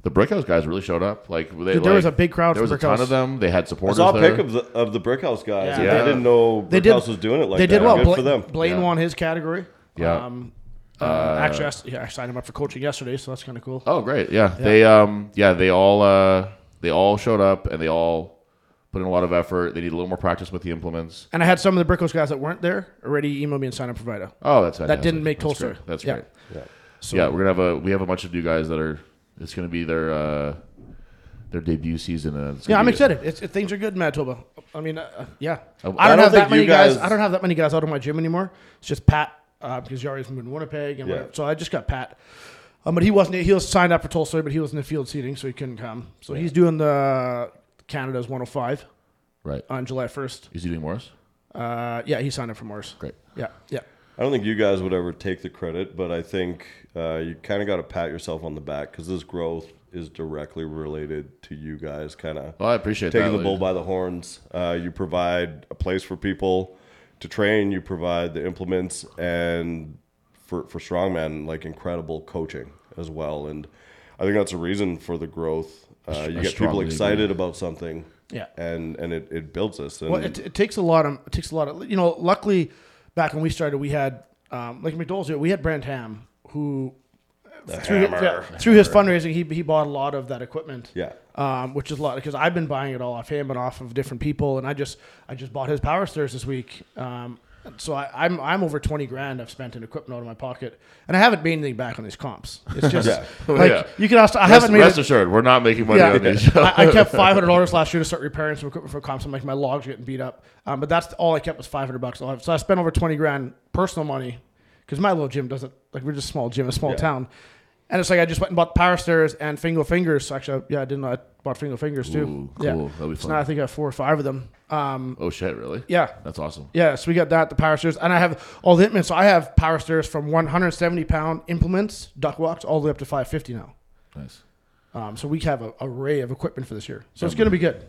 The Brickhouse guys really showed up. Like they, Dude, there like, was a big crowd There was for a ton Brickhouse. of them. They had I supporters saw a there. pic of the of the Brickhouse guys. Yeah. Yeah. I didn't know They did- Brickhouse was doing it like they that. did well. Good Bla- for them. Blaine Yeah. won his category. Yeah. Um, uh, actually, I, s- yeah, I signed him up for coaching yesterday, so that's kind of cool. Oh, great! Yeah, they um, yeah, they all uh, they all showed up and they all put in a lot of effort. They need a little more practice with the implements. And I had some of the Brickhouse guys that weren't there already email me and sign up for Vita. Oh, that's fantastic. didn't make That's Tulsa. great. That's Yeah. great. Yeah. So, yeah, we're gonna have a we have a bunch of new guys that are. It's gonna be their uh, their debut season. And it's Yeah, I'm excited. It's, it, things are good in Manitoba. I mean, uh, yeah. I- I, I don't, don't have that many guys, guys- I don't have that many guys out of my gym anymore. It's just Pat uh, because Yari's moved to Winnipeg, and Yeah. whatever. so I just got Pat. Um, but he wasn't. He was signed up for Tolstoy, but he was in the field seating, so he couldn't come. So he's doing the Canada's 105 right. on July 1st. Is he doing Morris? Uh, yeah, he signed up for Morris. Great. Yeah, yeah. I don't think you guys would ever take the credit, but I think uh, you kind of got to pat yourself on the back because this growth is directly related to you guys kind of Well, I appreciate taking that. the bull by the horns. Uh, you provide a place for people to train. You provide the implements and for for strongman like incredible coaching as well. And I think that's a reason for the growth. Uh, you I get people strongly excited about something, Yeah. and and it, it builds us. And Well, it, it takes a lot of it takes a lot of you know. Luckily, back when we started, we had um, like McDowell's. here, We had Brent Ham who through, his- yeah, through his fundraising, he he bought a lot of that equipment. yeah, Um, which is a lot because I've been buying it all off him and off of different people, and I just I just bought his power stairs this week. Um, so I, I'm I'm over twenty grand I've spent in equipment out of my pocket, and I haven't made anything back on these comps. It's just Yeah. like Yeah. you can ask. I Rest, haven't made rest it, assured, we're not making money yeah, on these. I, I kept five hundred dollars last year to start repairing some equipment for comps. I'm like, my logs are getting beat up. Um, but that's all I kept was five hundred bucks. So I spent over twenty grand personal money because my little gym doesn't like we're just a small gym, a small Yeah. town, and it's like I just went and bought power stairs and Fingal fingers. Actually, yeah, I didn't. know I bought Fingal fingers too. Ooh, Yeah. cool. That'll be So fun. now I think I have four or five of them. Um, oh shit! Really? yeah. That's awesome. Yeah, so we got that, the power stairs, and I have all the implements. So I have power stairs from 170 pound implements, duck walks, all the way up to 550 now. Nice. Um, so we have an array of equipment for this year. So it's going to be good.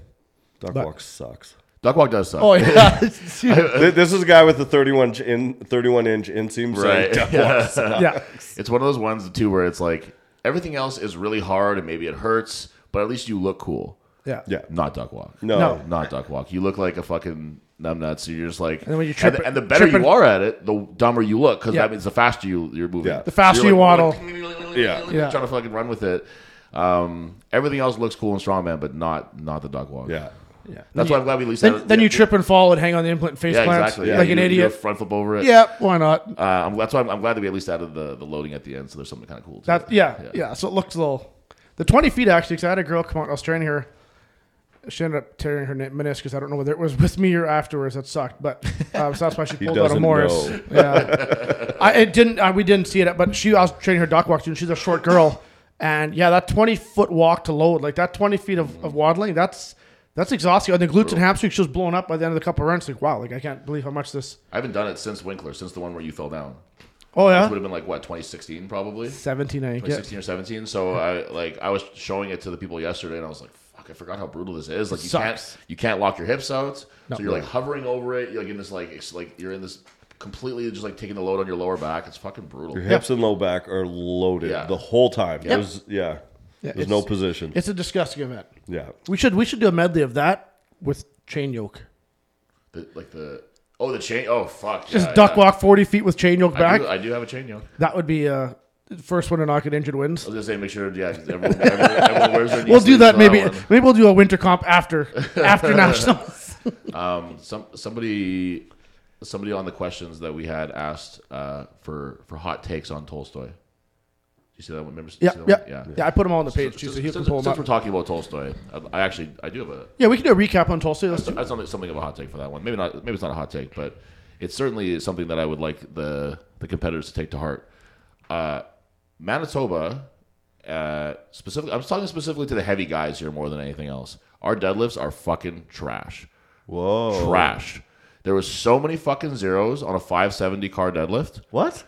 duck But- walk sucks. Duck walk does suck. Oh yeah, Th- this is a guy with the 31 inch in 31 inch inseam Right. duck walk sucks. yeah. It's one of those ones too where it's like everything else is really hard and maybe it hurts, but at least you look cool. Yeah. Yeah. Not duck walk. No. No. Not duck walk. You look like a fucking numbnuts. So you're just like, then when you trip and, it- and the better trip you are at it, the dumber you look because Yeah. that means the faster you you're moving. Yeah. The faster So you you're waddle. Yeah. Yeah. trying to fucking run with it. Um, everything else looks cool in strongman, but not not the duck walk. Yeah. Yeah. That's why I'm glad we at least then, had it- then yeah, you trip and fall and hang on the implant and face Yeah, plants exactly. Yeah, like you an do- you do a idiot. front flip over it. Yeah, why not? Uh, I'm, that's why I'm, I'm glad that we at least added the, the loading at the end, so there's something kind of cool. To That it. yeah, yeah, So it looks a little. The 20 feet actually, because I had a girl come out. I was training her. She ended up tearing her meniscus. I don't know whether it was with me or afterwards. That sucked, but um, so that's why she pulled out a Morris. know. Yeah, I it didn't. Uh, we didn't see it, but she. I was training her dock walk too, and she's a short girl, and yeah, that 20 foot walk to load, like that 20 feet of, of waddling, that's that's exhausting. And the glutes and hamstrings, just was blowing up by the end of the couple of runs. Like wow, like I can't believe how much this. I haven't done it since Winkler, since the one where you fell down. Oh Which yeah, would have been like what 2016 probably. 17, I think. Yeah. 2016 or 17. So I like I was showing it to the people yesterday, and I was like, "Fuck, I forgot how brutal this is. Like you Sucks. can't you can't lock your hips out, No. so you're like hovering over it. You're like in this like it's like you're in this completely just like taking the load on your lower back. It's fucking brutal. Your hips and low back are loaded Yeah. the whole time. There's yeah. Yeah, There's no position. It's a disgusting event. Yeah. We should we should do a medley of that with chain yoke. The, like the oh the chain. Oh fuck, Just yeah, duck yeah. walk forty feet with chain yoke I back. do, I do have a chain yoke. that would be uh First one to knock get injured wins. I was gonna say make sure, yeah, everyone, everyone, everyone wears their knee We'll do sleeves that for maybe. one. Maybe we'll do a winter comp after after nationals. Um, some somebody somebody on the questions that we had asked uh, for for hot takes on Tolstoy. You see that one? Remember? Yeah, see that yeah, one? yeah, I put them all on the page too, Since, so he can since- pull them since we're talking about Tolstoy, I, I actually I do have a Yeah, we can do a recap on Tulsa. Let's do- that's something, something of a hot take for that one. Maybe not. Maybe it's not a hot take, but it's certainly something that I would like the the competitors to take to heart. Uh, Manitoba, uh, specifically, I'm talking specifically to the heavy guys here more than anything else. Our deadlifts are fucking trash, Whoa. trash. There was so many fucking zeros on a 570 car deadlift What?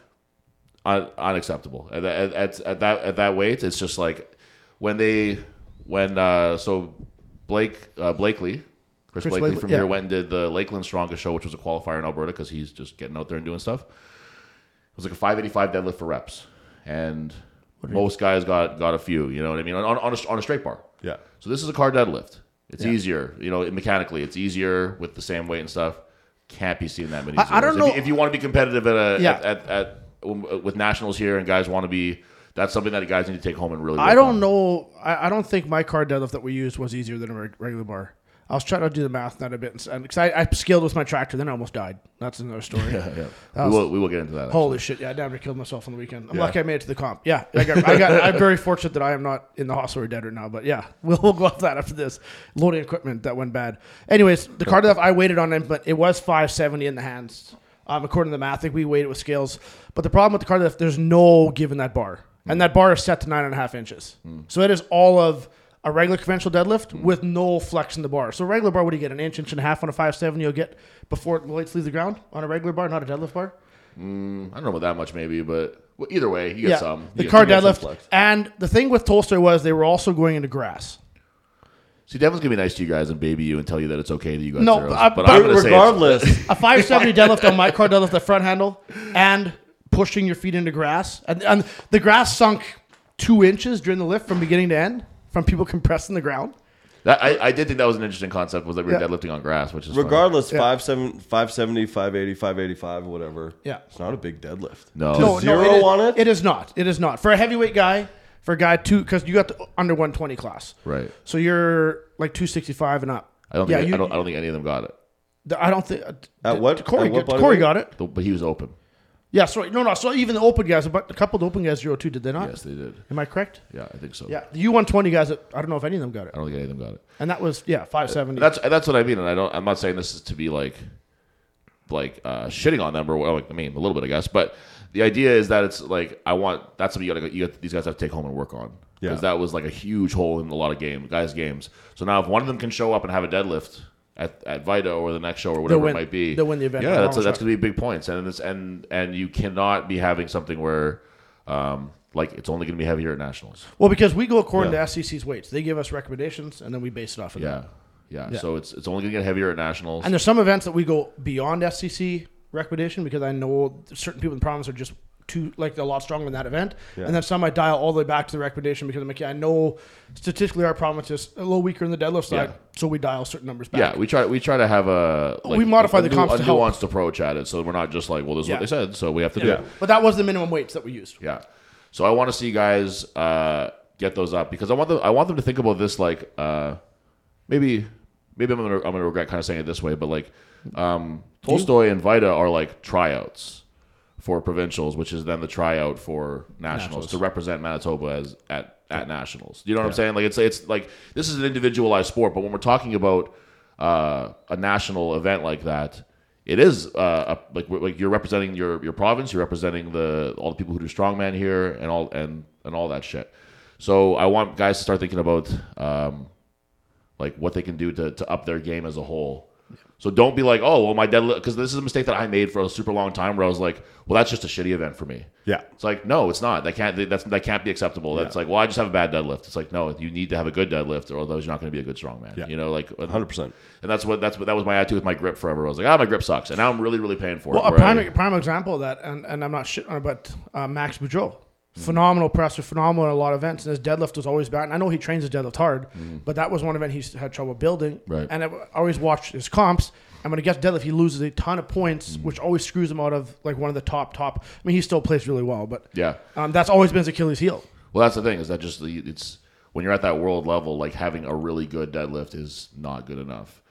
Un- unacceptable at, at, at, at that at that weight. It's just like when they when uh, so Blake uh, Blakely. Chris, Chris Blakely Blakely, from yeah. here went and did the Lakeland Strongest show, which was a qualifier in Alberta because he's just getting out there and doing stuff. It was like a 585 deadlift for reps, and most guys got got a few. You know what I mean on on a, on a straight bar. Yeah. So this is a car deadlift. It's easier, you know, mechanically. It's easier with the same weight and stuff. Can't be seeing that many. I- I don't zeros. If know- you, if you want to be competitive at a Yeah. at, at, at Uh, with nationals here, and guys want to be. That's something that guys need to take home and really. I don't on. know. I, I don't think my car deadlift that we used was easier than a reg- regular bar. I was trying to do the math that a bit, and because I, I scaled with my tractor, then I almost died. That's another story. Yeah, yeah. That we will. We will get into that. Holy shit! Yeah, I damn near killed myself on the weekend. I'm Yeah. lucky I made it to the comp. Yeah, I got, I got, I'm very fortunate that I am not in the hospital or dead right now. But yeah, we'll, we'll go off that after this. Loading equipment that went bad. Anyways, the car deadlift I waited on it, but it was 570 in the hands. Um, according to the math, I think we weighed it with scales. But the problem with the car deadlift, there's no give in that bar, and that bar is set to nine and a half inches. Hmm. So it is all of a regular conventional deadlift hmm. with no flex in the bar. So a regular bar, what do you get? An inch, inch and a half on a five seven you'll get before the weights leave the ground on a regular bar, not a deadlift bar. Hmm, I don't know about that much, maybe, but well, either way, you get some. the You get- car you get some deadlift. flex. And the thing with Tolstoi was they were also going into grass. See, Devin's gonna be nice to you guys and baby you and tell you that it's okay that you guys. No, zeros. I- but but I'm gonna say it's- Regardless, A 570 deadlift on my car deadlift, the front handle, and pushing your feet into grass. And, and the grass sunk two inches during the lift from beginning to end from people compressing the ground. that, I, I did think that was an interesting concept. Was that we were Yeah. deadlifting on grass, which is funny. regardless, Yeah. five seven, 570, 580, 585, whatever. Yeah. It's not a big deadlift. No. No, zero it is, on it? It is not. It is not. For a heavyweight guy, for a guy two, because you got the under 120 class. Right. So you're like 265 and up. I don't Yeah, think you- I don't I don't think any of them got it. The- I don't think. uh, At what- Corey, at what got- body Corey weight? got it. Though- But he was open. Yeah, sorry. No, no. So even the open guys, but a couple of the open guys zero two, did they not? Yes, they did. Am I correct? Yeah, I think so. Yeah, the U one twenty guys. I don't know if any of them got it, I don't think any of them got it. and that was yeah five seventy. That's that's what I mean, and I don't. I'm not saying this is to be like, like uh, shitting on them or well, I mean a little bit, I guess. But the idea is that it's like I want that's something you got to you got, these guys have to take home and work on Yeah. because that was like a huge hole in a lot of game guys' games. So now if one of them can show up and have a deadlift. At, at Vita or the next show or whatever win- it might be, they'll win the event Yeah, that's long that's going to be big points, and it's and and you cannot be having something where, um, like it's only going to be heavier at nationals. well, because we go according Yeah. to SCC's weights. They give us recommendations, and then we base it off of Yeah, that. yeah. Yeah. So it's it's only going to get heavier at nationals. And there's some events that we go beyond SCC recommendation because I know certain people in the province are just too like a lot stronger in that event, Yeah. and then some I dial all the way back to the recommendation because I'm like, yeah, I know statistically our province is a little weaker in the deadlift side, Yeah. so we dial certain numbers back. Yeah, we try. We try to have a We modify a the comps a to help. nuanced approach at it, so we're not just like, well, this is Yeah. what they said, so we have to do it. but that was the minimum weights that we used. Yeah. So I want to see guys uh, get those up because I want them. I want them to think about this like uh, maybe maybe I'm gonna I'm gonna regret kind of saying it this way, but like um, Tolstoi and Vita are like tryouts for provincials, which is then the tryout for nationals, to represent Manitoba as at at nationals. You know what I'm saying? Like it's it's like this is an individualized sport, but when we're talking about uh, a national event like that, it is uh, a, like like you're representing your your province, you're representing the all the people who do strongman here and all and and all that shit. So I want guys to start thinking about um, like what they can do to, to up their game as a whole. So don't be like, oh, well, my deadlift, because this is a mistake that I made for a super long time, where I was like, well, that's just a shitty event for me. Yeah. It's like, no, it's not. That can't. That's that can't be acceptable. That's like, well, I just have a bad deadlift. It's like, no, you need to have a good deadlift, or otherwise you're not going to be a good strongman. Yeah. You know, like 100%. And that's what that's what that was my attitude with my grip forever. I was like, ah, my grip sucks, and now I'm really really paying for Well, it. Well, a prime, I- prime example of that, and, and I'm not shitting on it, but uh, Max Boudreault. Phenomenal presser, phenomenal in a lot of events, and his deadlift was always bad. And I know he trains his deadlift hard, but that was one event he had trouble building. Right. And I always watched his comps. And when he gets deadlift, he loses a ton of points, Mm. which always screws him out of like one of the top top. I mean, he still plays really well, but Yeah. um, that's always been his Achilles heel. Well, that's the thing is that just the, it's when you're at that world level, like having a really good deadlift is not good enough.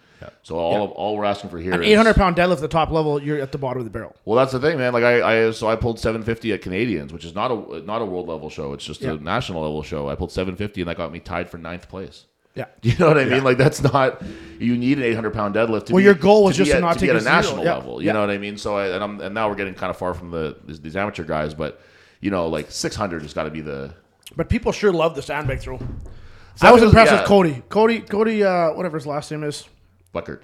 So all of, all we're asking for here An is 800 pound deadlift at the top level, you're at the bottom of the barrel. Well, that's the thing, man. Like I, I so I pulled 750 at Canadians, which is not a not a world level show. It's just Yeah. a national level show. I pulled 750, and that got me tied for ninth place. Yeah. You know what I mean? Like that's not. You need an 800 pound deadlift. To Well, be, your goal was to just be to at, not to take at a a zero. national Yeah. level. You Yeah. know what I mean? So I and I'm and now we're getting kind of far from the these, these amateur guys, but you know, like 600 has got to be the. But people sure love the sandbag throw. I That was was- impressed yeah. with Cody. Cody, Cody, uh, whatever his last name is. Buckert.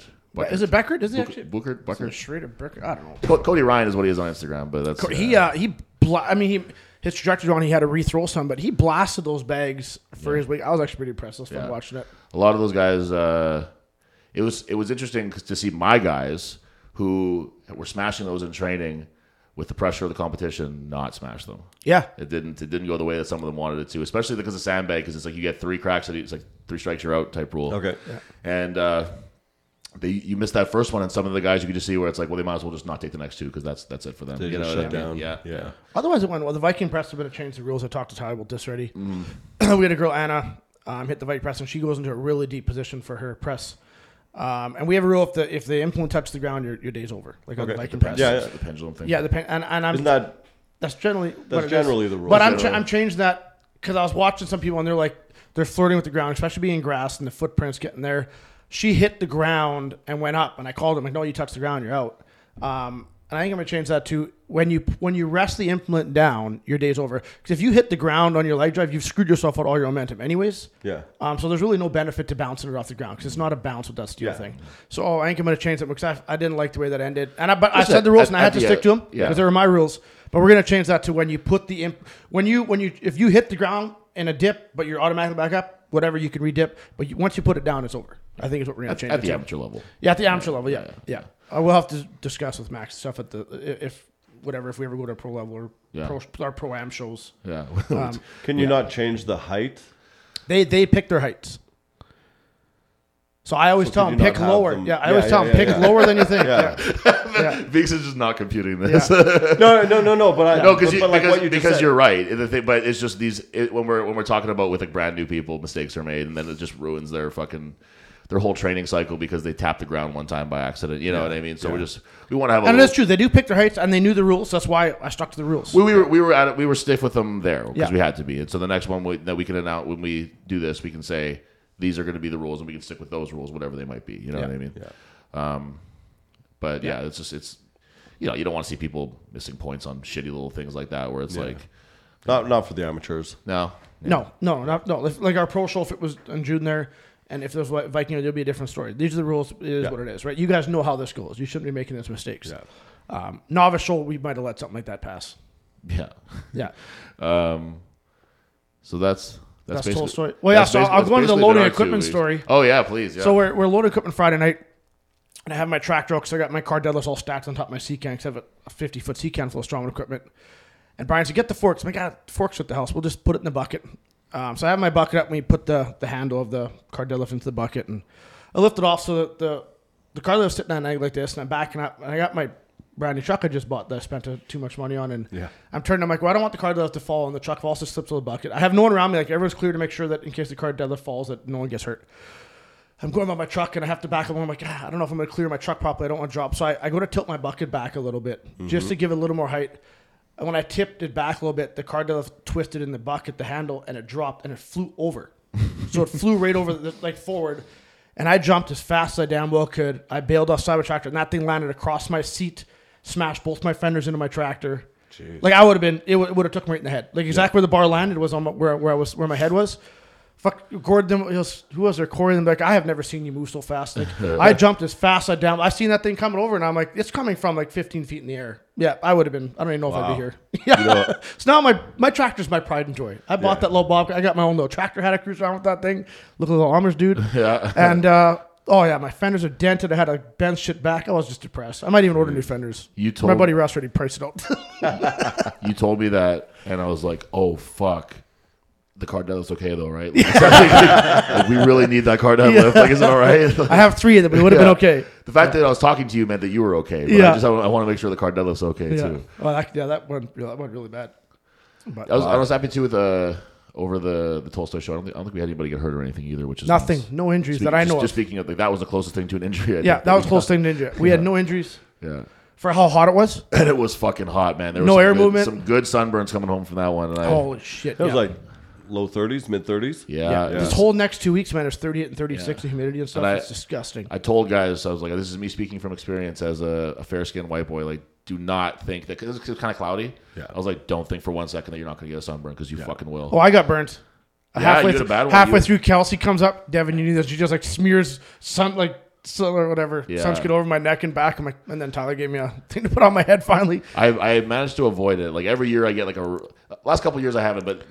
Is it Beckert? Is he actually? Buckert? Buckert? Schrader Beckert? I don't know. Co- Cody Ryan is what he is on Instagram, but that's He uh, he bla- I mean he his trajectory on he had to rethrow some, but he blasted those bags for his weight. I was actually pretty impressed. It was fun Yeah. watching it. a lot of those guys uh, it was it was interesting to see my guys who were smashing those in training with the pressure of the competition not smash them Yeah, it didn't it didn't go the way that some of them wanted it to especially because of sandbag because it's like you get three cracks at it it's like three strikes you're out type rule Okay. and uh they, you missed that first one, and some of the guys you could just see where it's like, well, they might as well just not take the next two because that's that's it for them. They you know just what shut I mean? down. Yeah, Yeah. Otherwise, it went well. The Viking press have been to change the rules. I talked to Tyler about this already. Mm-hmm. we had a girl Anna um, hit the Viking press, and she goes into a really deep position for her press. Um, and we have a rule if the if the implement touches the ground, your, your day's over. Like on the Okay. Viking press. Yeah, The pendulum thing. yeah. The pen, and, and I'm Isn't that that's generally That's it is. generally the rule. But I'm Generally. cha- I'm changing that because I was watching some people and they're like they're flirting with the ground, especially being grass and the footprints getting there. She hit the ground and went up, and I called him like, "No, you touched the ground, you're out." Um, and I think I'm gonna change that to when you when you rest the implement down, your day's over. Because if you hit the ground on your leg drive, you've screwed yourself out all your momentum, anyways. Yeah. Um, so there's really no benefit to bouncing it off the ground because it's not a bounce with that steel Yeah. thing. So oh, I think I'm going to change it because I, I didn't like the way that ended. And I, but I said the rules at- and I had to stick to them yeah. because they were my rules. But we're going to change that to when you put the imp, when you when you if you hit the ground in a dip, but you're automatically back up, whatever you can redip. But you, once you put it down, it's over. I think is what we're going to at, change at it the to. amateur level. Yeah, at the amateur level. Yeah, yeah. I will have to discuss with Max stuff at the if whatever if we ever go to a pro level or Yeah. pro our pro am shows. Yeah. Um, Can you not change the height? They they pick their heights. So I always So tell could them you pick not have lower. them- Yeah, I Yeah, always yeah, tell them yeah, pick yeah. lower than you think. Yeah. Yeah, yeah. Biggs is just not computing this. No, no, no, no. But I No, because but, but like because, what you just because said. you're right. The thing, but it's just these it, when we're when we're talking about with like brand new people, mistakes are made, and then it just ruins their fucking their whole training cycle because they tapped the ground one time by accident. You know what I mean? So we're just we want to have a And little, it's true. They do pick their heights, and they knew the rules. That's why I stuck to the rules. We, we were we were at it, we were stiff with them there because Yeah. we had to be. And so the next one we, that we can announce when we do this, we can say these are going to be the rules, and we can stick with those rules, whatever they might be. You know what I mean? Yeah. Um, but yeah, it's just it's you know you don't want to see people missing points on shitty little things like that where it's like Not not for the amateurs. no No, no, not, no. If, like our pro show, if it was in June there, and if there's Vi- Viking, there'll be a different story. These are the rules. It is Yeah. what it is, right? You guys know how this goes. You shouldn't be making these mistakes. Yeah. Um, novice we might have let something like that pass. yeah. Yeah, Um, so that's that's, That's the whole story. Well, yeah, so I'll go into the loading been our two equipment story. Oh yeah, please. Yeah. So we're, we're loading equipment Friday night, and I have my track drill because I got my car deadlifts all stacked on top of my C can because I have a, 50 foot C can full of strongman equipment. And Brian said, "Get the forks." I'm like, "God, forks at the house. We'll just put it in the bucket." Um, so I have my bucket up, and we put the the handle of the car deadlift into the bucket, and I lift it off so that the the car deadlift's sitting on an egg like this, and I'm backing up, and I got my brand new truck I just bought that I spent uh, too much money on, and Yeah. I'm turning. I'm like, well, I don't want the car deadlift to fall, and the truck also slips to the bucket. I have no one around me. Like everyone's clear to make sure that in case the car deadlift falls, that no one gets hurt. I'm going by my truck and I have to back up. I'm like, ah, I don't know if I'm going to clear my truck properly. I don't want to drop. So I, I go to tilt my bucket back a little bit just to give it a little more height. And when I tipped it back a little bit, the car deadlift twisted in the bucket, the handle, and it dropped and it flew over. so it flew right over, the, like forward. And I jumped as fast as I damn well could. I bailed off side of tractor and that thing landed across my seat, smashed both my fenders into my tractor. Like I would have been, it would, have took me right in the head. Like exactly where the bar landed was on my, where, where I was, where my head was. Fuck, Gordon, who was there? Corey, and like, I have never seen you move so fast. Like, I jumped as fast as I down. I seen that thing coming over, and I'm like, it's coming from like 15 feet in the air. Yeah, I would have been. I don't even know if I'd be here. Yeah. so now my my tractor's my pride and joy. I bought Yeah. that little bob. I got my own little tractor. Had a cruise around with that thing. Look like a little Amish dude. Yeah. And uh, oh yeah, my fenders are dented. I had to bend shit back. I was just depressed. I might even order new fenders. You told my told- buddy Russ already priced it out. you told me that, and I was like, oh fuck. The car deadlift's okay though, right? Like, like, we really need that car deadlift. Like, is it all right? I have three of them. But it would have Yeah. been okay. The fact that I was talking to you meant that you were okay. But Yeah. I just I, want to make sure the car deadlift's okay Yeah. too. Well, that, yeah, that one, Yeah, that went really bad. But I was, I was happy too with uh, over the the Tolstoi show. I don't, think, I don't think we had anybody get hurt or anything either, which is nothing. nice. No injuries Speak- that I just, know just of. speaking of like that was the closest thing to an injury. I Yeah, think, that was we close thing to injury. We had no injuries Yeah, for how hot it was. and it was fucking hot, man. There was No air good- movement? Some good sunburns coming home from that one. And I, Holy shit! It was yeah. like low 30s, mid 30s. yeah, yeah, this whole next two weeks, man, there's 38 and 36 Yeah. the humidity and stuff. And I- it's disgusting. I told guys, I was like, this is me speaking from experience as a, a fair skinned white boy. Like, do not think that because it's kind of cloudy. Yeah. I was like, don't think for one second that you're not going to get a sunburn because you fucking will. oh, I got burnt. Yeah, halfway you had a through, bad one. halfway You- through, Kelsey comes up. Devin, you need this. She just like smears sun like sun or whatever Yeah. sunscreen over my neck and back. I'm like, and then Tyler gave me a thing to put on my head. Finally, I I managed to avoid it. Like every year, I get like a last couple of years I haven't, but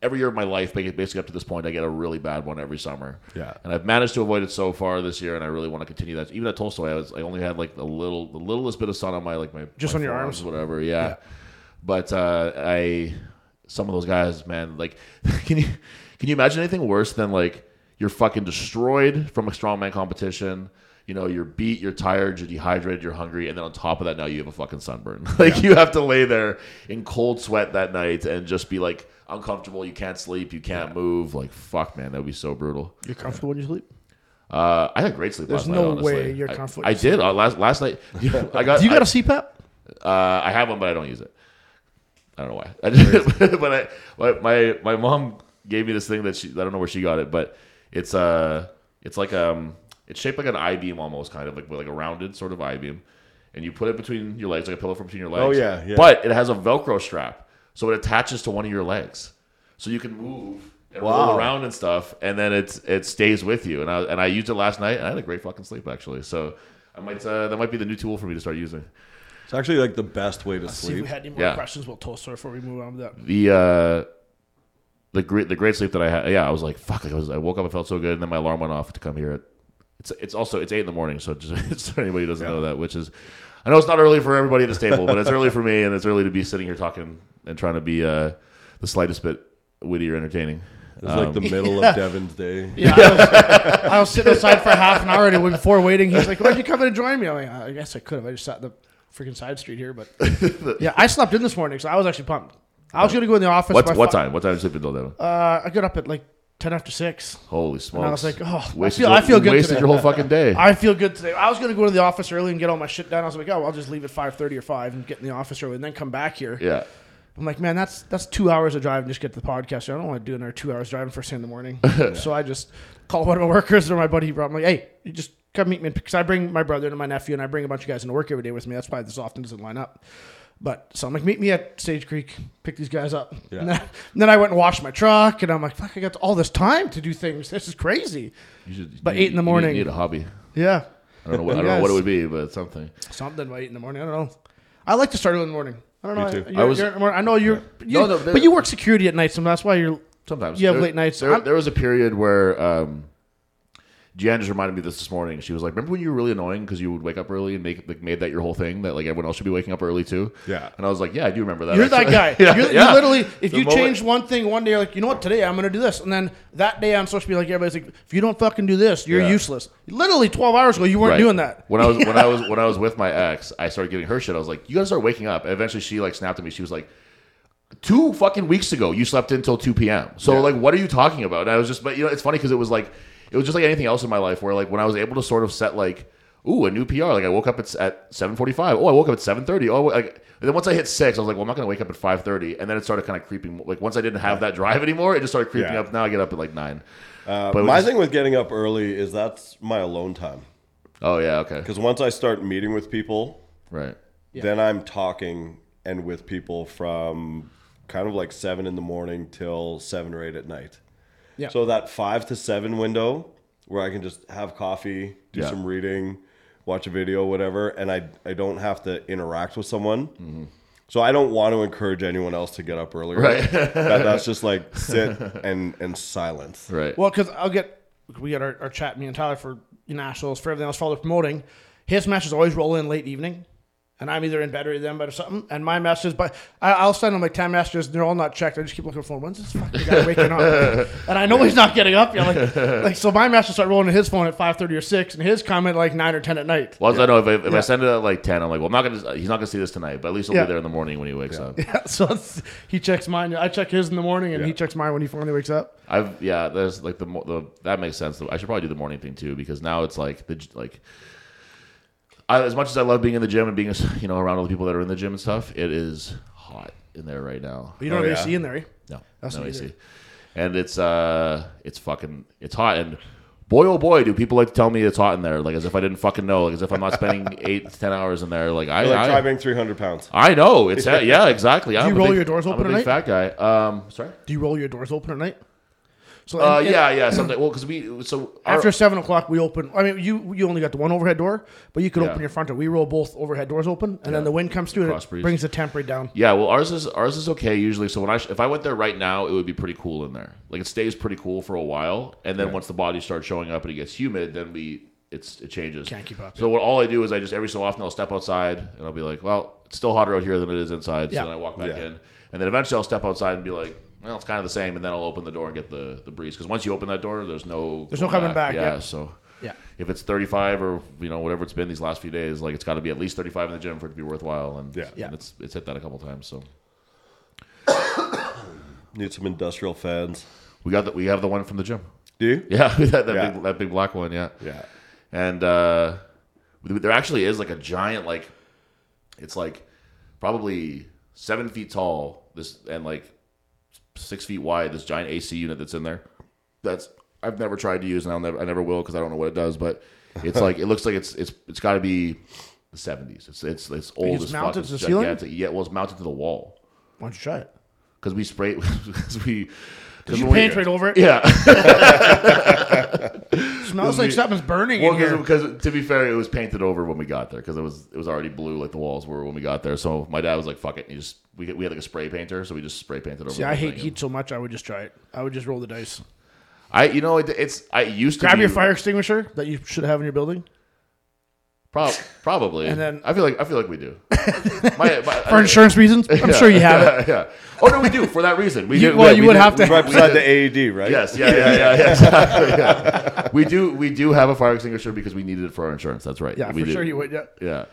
every year of my life, basically up to this point, I get a really bad one every summer. Yeah. and I've managed to avoid it so far this year, and I really want to continue that. Even at Tolstoi, I was I only had like a little, the littlest bit of sun on my like my Just my on your arms? whatever. Yeah, but uh, I some of those guys, man, like can you can you imagine anything worse than like you're fucking destroyed from a strongman competition? You know, you're beat, you're tired, you're dehydrated, you're hungry, and then on top of that, now you have a fucking sunburn. like you have to lay there in cold sweat that night and just be like uncomfortable. You can't sleep, you can't move. Like fuck, man, that would be so brutal. you're comfortable when you sleep. Uh, I had great sleep. There's last no night. There's no way you're comfortable I, with did uh, last last night. I got. Do you got I- a CPAP? uh, I have one, but I don't use it. I don't know why. I just, but I, my, my my mom gave me this thing that she I don't know where she got it, but it's uh it's like um it's shaped like an I beam almost kind of like with like a rounded sort of I beam, and you put it between your legs like a pillow from between your legs. Oh, yeah, yeah. But it has a Velcro strap, so it attaches to one of your legs, so you can move. And roll around and stuff, and then it's it stays with you. And I and I used it last night, and I had a great fucking sleep actually. So I might uh, that might be the new tool for me to start using. It's actually like the best way to See if sleep. we had any more Yeah. questions about Tolstoi before we move on with that. the uh the great the great sleep that I had. Yeah, I was like, fuck. I was I woke up, I felt so good, and then my alarm went off to come here. At, it's it's also it's eight in the morning, so just it's anybody doesn't know that, which is I know it's not early for everybody at this table, but it's early for me, and it's early to be sitting here talking and trying to be uh the slightest bit witty or entertaining. It's like the middle of Devin's day. Yeah, I was, I was sitting outside for half an hour and before waiting, he's like, "Why'd you come in and join me?" I'm like, "I guess I could have. I just sat in the freaking side street here." But yeah, I slept in this morning, so I was actually pumped. I was going to go in the office. What by what fi- time? What time did you sleep until Devin? Uh, I got up at like ten after six. Holy smokes! And I was like, oh, I feel, your, I feel good Wasted today. your whole fucking day. I feel good today. I was going to go to the office early and get all my shit done. I was like, oh, I'll just leave at five thirty or five and get in the office early and then come back here. yeah. I'm like, man, that's that's two hours of driving just get to the podcast. I don't want to do another two hours driving first thing in the morning. so I just call one of my workers or my buddy. Brought. I'm like, hey, you just come meet me because I bring my brother and my nephew and I bring a bunch of guys into work every day with me. That's why this often doesn't line up. But so I'm like, meet me at Sage Creek, pick these guys up. Yeah. And, then, and then I went and washed my truck, and I'm like, fuck, I got all this time to do things. This is crazy. You should, But you- eight in the morning. You need a hobby. Yeah, I don't know what, I don't know what it would be, but something. something by eight in the morning. I don't know. I like to start early in the morning. I don't Me know. too. I was- I know you're, you, No, no, but you work security at night, so that's why you're. Sometimes You have There- late nights. There, there was a period where um, Jan just reminded me of this this morning. She was like, "Remember when you were really annoying because you would wake up early and make like, made that your whole thing that like everyone else should be waking up early too." Yeah. and I was like, "Yeah, I do remember that." You're that guy. yeah, you're, yeah. You literally, if The you moment- change one thing one day, you're like, you know what, today I'm going to do this, and then that day I'm supposed to be like everybody's like, if you don't fucking do this, you're Yeah. useless. Literally 12 hours ago, you weren't Right. doing that. When I was when I was when I was with my ex, I started giving her shit. I was like, "You gotta start waking up." And eventually, she like snapped at me. She was like. Two fucking weeks ago, you slept until two p.m. So like, what are you talking about? And I was just, but you know, it's funny because it was like, it was just like anything else in my life where like when I was able to sort of set like, ooh, a new PR. Like I woke up at at seven forty five. Oh, I woke up at seven thirty. Oh, like and then once I hit six, I was like, well, I'm not gonna wake up at five thirty. And then it started kind of creeping. Like once I didn't have that drive anymore, it just started creeping Yeah. up. Now I get up at like nine. Uh, But my was- thing with getting up early is that's my alone time. Oh yeah, okay, Because once I start meeting with people, right. then I'm talking and with people from kind of like seven in the morning till seven or eight at night. Yeah. So that five to seven window where I can just have coffee, do Yeah. some reading, watch a video, whatever, and I I don't have to interact with someone. Mm-hmm. So I don't want to encourage anyone else to get up earlier. Right. that, that's just like sit and and silence. Right. Well, because I'll get, we got our, our chat, me and Tyler, for nationals, for everything else, for all the promoting. His matches always roll in late evening. And I'm either in bed or them, but or something. And my messages, but I, I'll send them like ten messages, and they're all not checked. I just keep looking for when's this fucking guy waking up, and I know he's not getting up yet. Like, like so, my messages start rolling to his phone at five thirty or six, and his comment like nine or ten at night. Well, as I know if, I, if Yeah. I send it at like ten, I'm like, well, I'm not gonna. He's not gonna see this tonight, but at least he'll Yeah. be there in the morning when he wakes up. Yeah, so it's, he checks mine. I check his in the morning, and he checks mine when he finally wakes up. I've yeah, there's like the the that makes sense. I should probably do the morning thing too because now it's like the like. I, as much as I love being in the gym and being you know around all the people that are in the gym and stuff, it is hot in there right now. But you don't Oh, have yeah. AC in there. eh? No, That's no AC. you. And it's uh, it's fucking, it's hot. And boy, oh boy, do people like to tell me it's hot in there, like as if I didn't fucking know, like as if I'm not spending eight to ten hours in there. Like I, Like I, try being 300 pounds. I know it's yeah, exactly. you I'm a roll big- your doors open I'm open a at big fat guy. Um, sorry. Do you roll your doors open at night? So Uh, and- and yeah, yeah, something. Well, because we so our- After seven o'clock, we open. I mean, you you only got the one overhead door, but you could Yeah. open your front door. We roll both overhead doors open, and then the wind comes through and Cross it breeze. brings the temp rate down. Yeah, well, ours is ours is okay usually. So when I sh- if I went there right now, it would be pretty cool in there. Like it stays pretty cool for a while, and then once the body starts showing up and it gets humid, then we it's it changes. Can't keep up, So what all I do is I just every so often I'll step outside and I'll be like, well, it's still hotter out here than it is inside. Yeah. So then I walk back Yeah. in, and then eventually I'll step outside and be like. Well, it's kind of the same, and then I'll open the door and get the, the breeze. Because once you open that door, there's no There's no coming back, Yeah, yeah. so Yeah. if it's 35 or you know whatever it's been these last few days, like it's got to be at least 35 in the gym for it to be worthwhile. And Yeah. and Yeah. it's it's hit that a couple times. So Need some industrial fans. we got that. we have the one from the gym. Do you? Yeah, that, that Yeah. big that big black one. Yeah, Yeah. and uh, there actually is like a giant like it's like probably seven feet tall. This and like six feet wide. This giant AC unit that's in there. That's I've never tried to use, and I'll never I never will because I don't know what it does. But it's like it looks like it's it's it's got to be the seventies. It's it's it's old It's as mounted fuck. to It's the ceiling? gigantic. Yeah, well, it's mounted to the wall Why don't you try it? because we spray because we. Did you paint right over it? Yeah, smells like something's burning Well, in here. because to be fair, it was painted over when we got there because it was it was already blue like the walls were when we got there. So my dad was like, "Fuck it," and he just we we had like a spray painter, so we just spray painted over. See, I hate heat so much. I would just try it. I would just roll the dice. I you know it, it's I used to Grab be, your fire extinguisher that you should have in your building prob- probably, And then- I feel like I feel like we do. my, my, for insurance reasons. I'm sure you have it. yeah, yeah. Oh no, we do for that reason. We You- do, well, yeah, you we would do- have to- Right beside the AED, right? Yes, yeah, yeah, yeah, yeah, exactly, yeah. We do, we do have a fire extinguisher because we needed it for our insurance. That's right. Yeah, we for do. sure you would. Yeah, Yeah.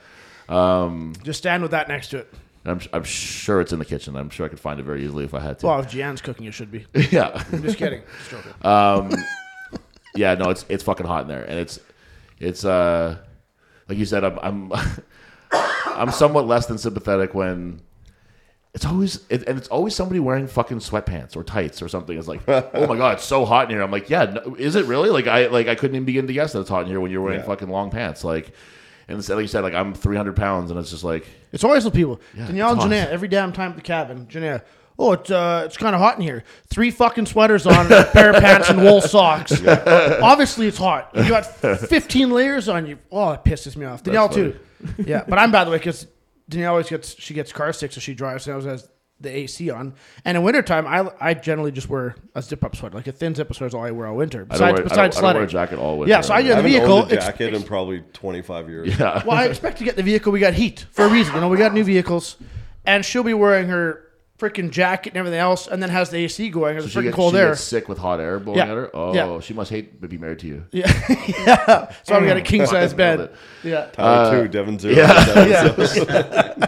Um, just stand with that next to it. I'm, I'm sure it's in the kitchen. I'm sure I could find it very easily if I had to. Well, if Gian's cooking, it should be. yeah. I'm just kidding. Just joking. Um, yeah, no, it's it's fucking hot in there, and it's it's uh like you said, I'm I'm I'm somewhat less than sympathetic when it's always it, and it's always somebody wearing fucking sweatpants or tights or something. It's like, oh my god, it's so hot in here. I'm like, yeah, no, is it really? Like I like I couldn't even begin to guess that it's hot in here when you're wearing Yeah. fucking long pants. Like, and like you said, like I'm 300 pounds, and it's just like, It's always the people. Danielle and Janae, every damn time at the cabin. Janae, oh, it's uh, it's kind of hot in here. Three fucking sweaters on, a pair of pants, and wool socks. Obviously, it's hot. You got 15 layers on you. Oh, it pisses me off. Danielle too. Yeah, but I'm by the way because Danielle always gets she gets car sick, so she drives. And always has the AC on. And in wintertime, I I generally just wear a zip up sweater, like a thin zip up sweater is all I wear all winter. I don't, Besides, I, don't, besides I don't wear a sledding. jacket all winter. Yeah, so I I get the haven't vehicle. owned a ex- jacket in probably 25 years. yeah. well, I expect to get the vehicle. We got heat for a reason. You know, we got new vehicles, and she'll be wearing her freaking jacket and everything else, and then has the AC going. It's She freaking gets, cold she air. gets sick with hot air blowing Yeah. at her. Oh, Yeah. she must hate to be married to you. Yeah, yeah. So we got a mm. king size bed. Yeah, Tyler uh, two, Devin zero. yeah. Devin zero.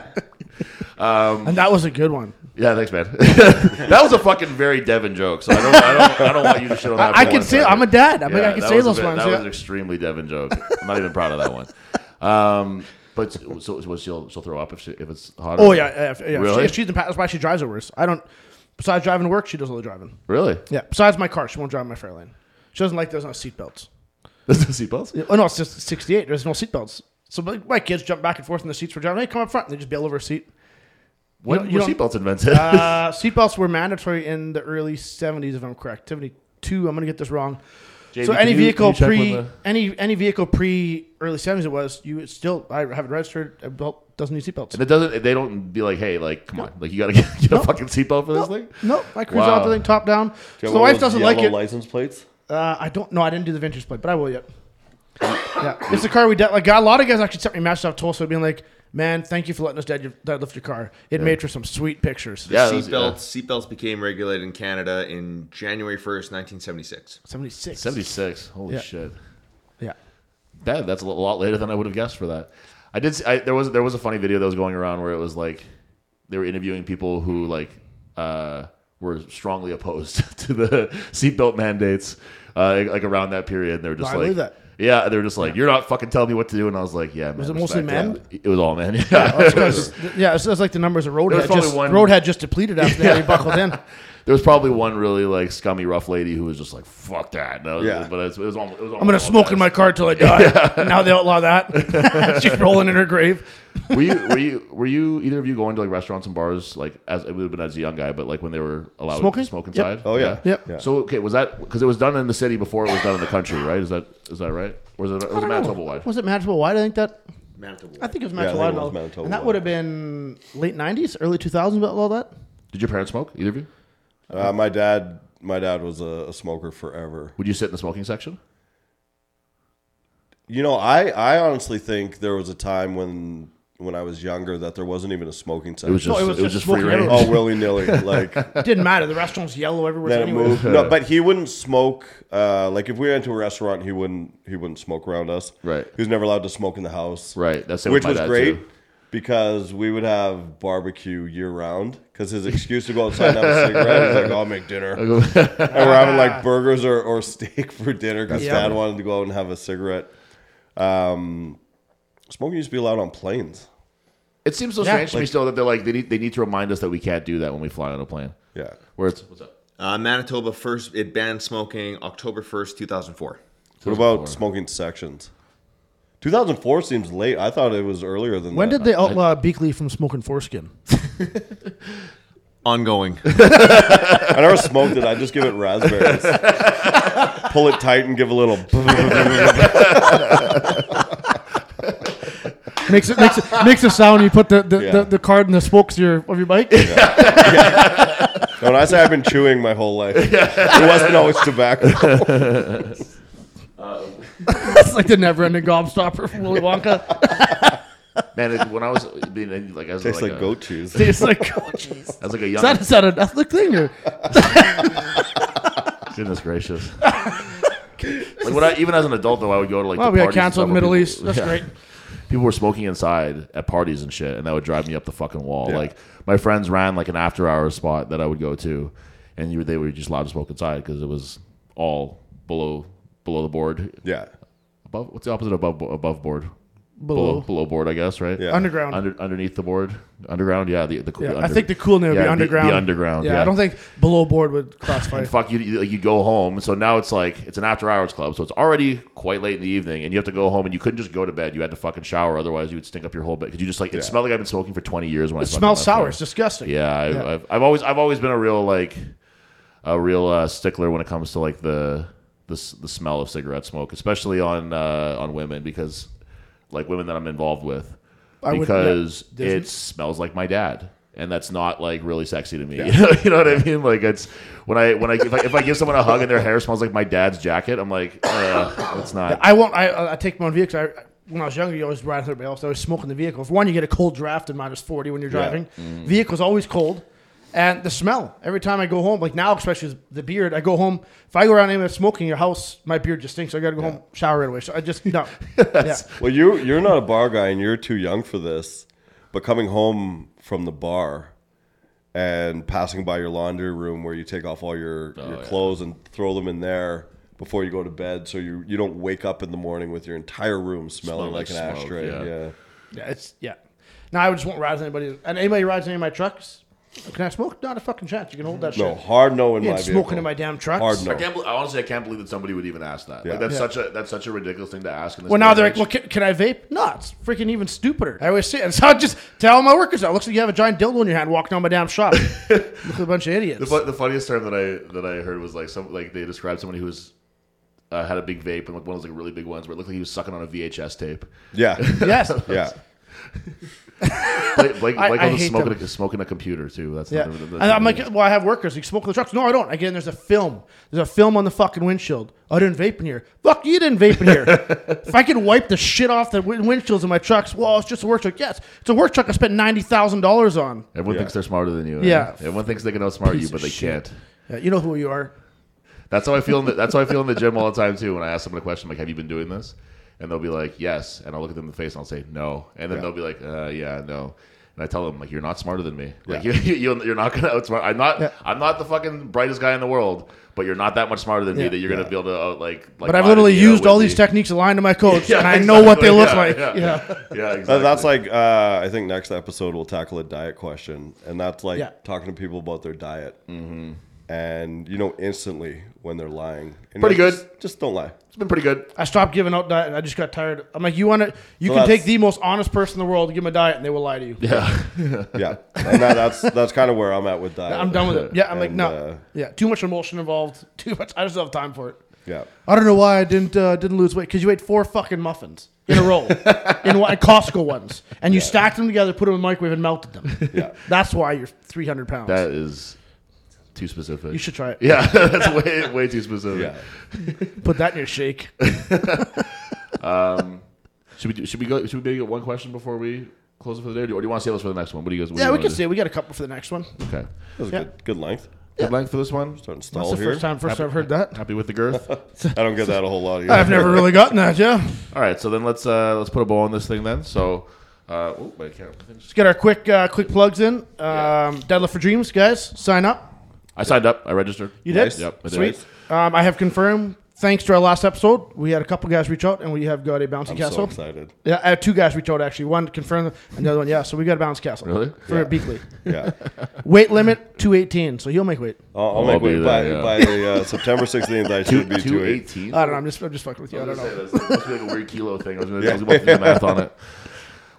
Um, and that was a good one. Yeah, thanks, man. that was a fucking very Devin joke. So I don't, I don't, I don't want you to shit on that. I, I can one say. I'm a dad. I mean, Yeah, I can that say those bit- ones. That yeah. was an extremely Devin joke. I'm not even proud of that one. Um, but so, so she'll she'll throw up if she, if it's hot. oh yeah, yeah. yeah. Really? She, if she's in, pa- that's why she drives it worse. I don't. Besides driving to work, she does all the driving. really? Yeah. Besides my car, she won't drive my Fairlane. She doesn't like there's no seatbelts. There's no seatbelts. Yeah, Oh no, it's just 68. There's no seatbelts. So my, my kids jump back and forth in the seats for driving. Hey, come up front. And they just bail over a seat. When You were seatbelts invented? Uh, seatbelts were mandatory in the early 70s, if I'm correct. 72. I'm gonna get this wrong. JB, so any vehicle can you pre the- any any vehicle pre early 70s it was you would still I have it registered. A belt doesn't need seatbelts. And it doesn't. They don't be like, hey, like, come on, like you gotta get, get a fucking seatbelt for this thing. No, I cruise Wow. out the thing top down. Do So the wife doesn't like it. license plates. Uh, I don't know. I didn't do the vintage plate, but I will yet. yeah, it's a car we de- like. A lot of guys actually sent me messages off Tolstoi being like, man, thank you for letting us dead, deadlift your car. It made for some sweet pictures. Yeah, those- Seatbelts seatbelts became regulated in Canada in January 1st, 1976. 76. 76. Holy Yeah. shit. Yeah. That that's a lot later than I would have guessed for that. I did. See, I, there was there was a funny video that was going around where it was like they were interviewing people who like uh, were strongly opposed to the seatbelt mandates, uh, like around that period. And they were just I like, that. Yeah, they were just like, you're not fucking telling me what to do. And I was like, yeah, man. Was it mostly respect. men? Yeah. It was all men. Yeah. That's 'cause- yeah, it's, it's like the numbers of Road There was had just, one- Road had just depleted after they buckled in. there was probably one really like scummy rough lady who was just like, fuck that. No, Yeah. but it was, it was almost. It was I'm gonna smoke in my car till I die. And now they outlaw that. She's rolling in her grave. were you were you were you either of you going to like restaurants and bars like as it would have been as a young guy, but like when they were allowed Smoking? to smoke Yep. inside? Oh, yeah. Yep. Yeah. So okay, was that because it was done in the city before it was done in the country, right? Is that is that right? Or was it, was it I don't know. Manitoba wide? Was it Manitoba wide? I think that. Manitoba. I think it was Yeah, I Manitoba think it was Manitoba and that would have been late 90s, early 2000s, about all that. Did your parents smoke? Either of you? Uh, my dad, my dad was a, a smoker forever. Would you sit in the smoking section? You know, I, I honestly think there was a time when when I was younger that there wasn't even a smoking section. It was just No, it was, just, free smoking range. everywhere. all willy nilly. Like It didn't matter. The restaurant's yellow everywhere. then it anyway. moved. No, but he wouldn't smoke. Uh, like if we went to a restaurant, he wouldn't he wouldn't smoke around us. Right. He was never allowed to smoke in the house. Right. That's same Which with was dad, great too. Because we would have barbecue year round. Because his excuse to go outside and have a cigarette is like, I'll make dinner. and we're having like burgers or, or steak for dinner because Yeah. dad wanted to go out and have a cigarette. Um, smoking used to be allowed on planes. It seems so Yeah, strange to me still that they're like they need they need to remind us that we can't do that when we fly on a plane. Yeah. Where it's what's up? Uh, Manitoba first it banned smoking October 1st, 2004. What about smoking sections? 2004 seems late. I thought it was earlier than When that. did they outlaw uh, Beakley from smoking foreskin? Ongoing. I never smoked it. I just give it raspberries. Pull it tight and give a little. makes it makes it makes a sound. You put the the, Yeah. the, the card in the spokes of your of your bike. when I say I've been chewing my whole life, it wasn't always tobacco. Um, it's like the never-ending gobstopper from Willy Wonka. Man, it, when I was being like as Tastes like, like a, goat cheese. It's like, oh, I was like a Is young that, is that an ethnic thing or? goodness gracious. like when I even as an adult though, I would go to like Well, the we got parties and canceled stuff Middle people- East. That's Yeah. great. people were smoking inside at parties and shit, and that would drive me up the fucking wall. Yeah. Like my friends ran like an after hours spot that I would go to, and you, they were just allowed to smoke inside because it was all below below the board. Yeah. Above what's the opposite of above above board? Below. below board, I guess, right? Yeah. Underground. Under, underneath the board, underground. Yeah, the the, yeah, the I think the cool name would yeah, be underground. The, underground. Yeah, Yeah, I don't think below board would classify. And fuck you, you, you go home. So now it's like it's an after hours club. So it's already quite late in the evening, and you have to go home, and you couldn't just go to bed. You had to fucking shower, otherwise you would stink up your whole bed. Because you just like it Yeah. smelled like I've been smoking for twenty years. When I it fucking smells sour. there. It's disgusting. Yeah, I, Yeah. I've, I've always I've always been a real like a real uh, stickler when it comes to like the the the smell of cigarette smoke, especially on uh, on women because like women that I'm involved with I would- because yeah, it smells like my dad. And that's not like really sexy to me. You, know, you know what I mean? Like it's when I when I if, I if I give someone a hug and their hair smells like my dad's jacket, I'm like, uh, it's not. I won't. I, I take my own vehicle. I, when I was younger, you always ride with everybody else. I was smoking the vehicle. For one, you get a cold draft in minus forty when you're driving. Mm. Vehicle's always cold, and the smell. Every time I go home, like now, especially with the beard, I go home. If I go around anywhere smoking your house, my beard just stinks. So I got to go home, shower right away. So I just no. yeah. Well, you you're not a bar guy and you're too young for this, but coming home from the bar and passing by your laundry room where you take off all your, oh, your yeah. clothes and throw them in there before you go to bed, so you you don't wake up in the morning with your entire room smelling Smell like, like an smoke, ashtray. yeah. Yeah. Yeah, it's yeah. Now I just won't ride with anybody. And anybody rides any of my trucks, can I smoke? Not a fucking chance. You can hold that shit. No, hard no in You my ain't vehicle. smoking in my damn truck. Hard no. I can't. bel- Honestly, I can't believe that somebody would even ask that. Yeah. Like that's Yeah. such a that's such a ridiculous thing to ask. In this Well, now and they're like, age. well, can, can I vape? No, it's freaking even stupider. I always say it. So I just tell my workers, it looks like you have a giant dildo in your hand walking down my damn shop. Look like a bunch of idiots. The, fu- the funniest term that I that I heard was like some like they described somebody who was uh, had a big vape and like one of those like really big ones where it looked like he was sucking on a VHS tape. Yeah. yes. yeah. Blake, Blake, I- Blake I hate smoking them. a, smoking a computer too. That's Yeah. another- And I'm like, well, I have workers. You smoke in the trucks. No, I don't. Again, there's a film. There's a film on the fucking windshield. I didn't vape in here. Fuck, you didn't vape in here. if I could wipe the shit off the win- windshields in my trucks, well, it's just a work truck. Yes, it's a work truck I spent $90,000 on. everyone Yeah. thinks they're smarter than you. eh? Yeah. everyone thinks they can outsmart you, but they shit. can't. Yeah, you know who you are. That's how I feel. In the, that's how I feel in the gym all the time too. When I ask someone a question like, "Have you been doing this?" And they'll be like, "Yes," and I'll look at them in the face and I'll say, "No," and then Yeah. they'll be like, uh, "Yeah, no." And I tell them like, "You're not smarter than me. Like Yeah. you, you, you're not gonna outsmart. I'm not. Yeah. I'm not the fucking brightest guy in the world, but you're not that much smarter than me that you're gonna be able to uh, like. like But I've literally me, you know, used with all me. these techniques aligned to my coach, Yeah, and I know what they look exactly. like. Yeah, Yeah. yeah, yeah, exactly. That's like uh, I think next episode we'll tackle a diet question, and that's like Yeah. talking to people about their diet, mm-hmm. And you know instantly when they're lying. And Pretty good. Just don't lie. it's been pretty good. I stopped giving out diet. I just got tired. I'm like, you want to? You So can take the most honest person in the world, to give them a diet, and they will lie to you. Yeah, Yeah, and that, that's that's kind of where I'm at with diet. I'm done with it. Yeah, I'm like, no. uh, yeah, too much emotion involved. Too much. I just don't have time for it. Yeah, I don't know why I didn't uh, didn't lose weight because you ate four fucking muffins in a row, in one, Costco ones, and you stacked them together, put them in the microwave, and melted them. yeah. That's why you're 300 pounds. that is too specific. you should try it. Yeah, that's way way too specific. Yeah. Put that in your shake. Um, should we do, should we go? Should we maybe get one question before we close it for the day, or do, you want to save us for the next one? What do you guys? Yeah, you we can do? say we got a couple for the next one. Okay. That was Yeah. good. Good length. Good length for this one. Starting to That's stall the here. first time, first time I've heard that. Happy with the girth. I don't get that a whole lot. Either. I've never really gotten that. Yeah. All right, so then let's uh, let's put a bow on this thing then. So, uh, oh, my camera. Let's get our quick uh, quick plugs in. Um, Deadlift for Dreams, guys, sign up. I signed up. I registered. You did? Nice. Yep. I did. Sweet. Um, I have confirmed. Thanks to our last episode, we had a couple guys reach out, and we have got a bouncy I'm castle. so excited. Yeah, I had two guys reach out actually. One confirmed, and the other one, yeah. So we got a bounce castle. Really? For Yeah. Beakley. Yeah, Weight limit two eighteen. So he'll make weight. I'll, I'll I'll make be weight by, there, yeah. by the, uh, September 16th. I should be two two eight. eighteen. I don't know. I'm just I'm just fucking with you. I don't know. That must be like a weird kilo thing. I was, gonna, I was about to do the math on it.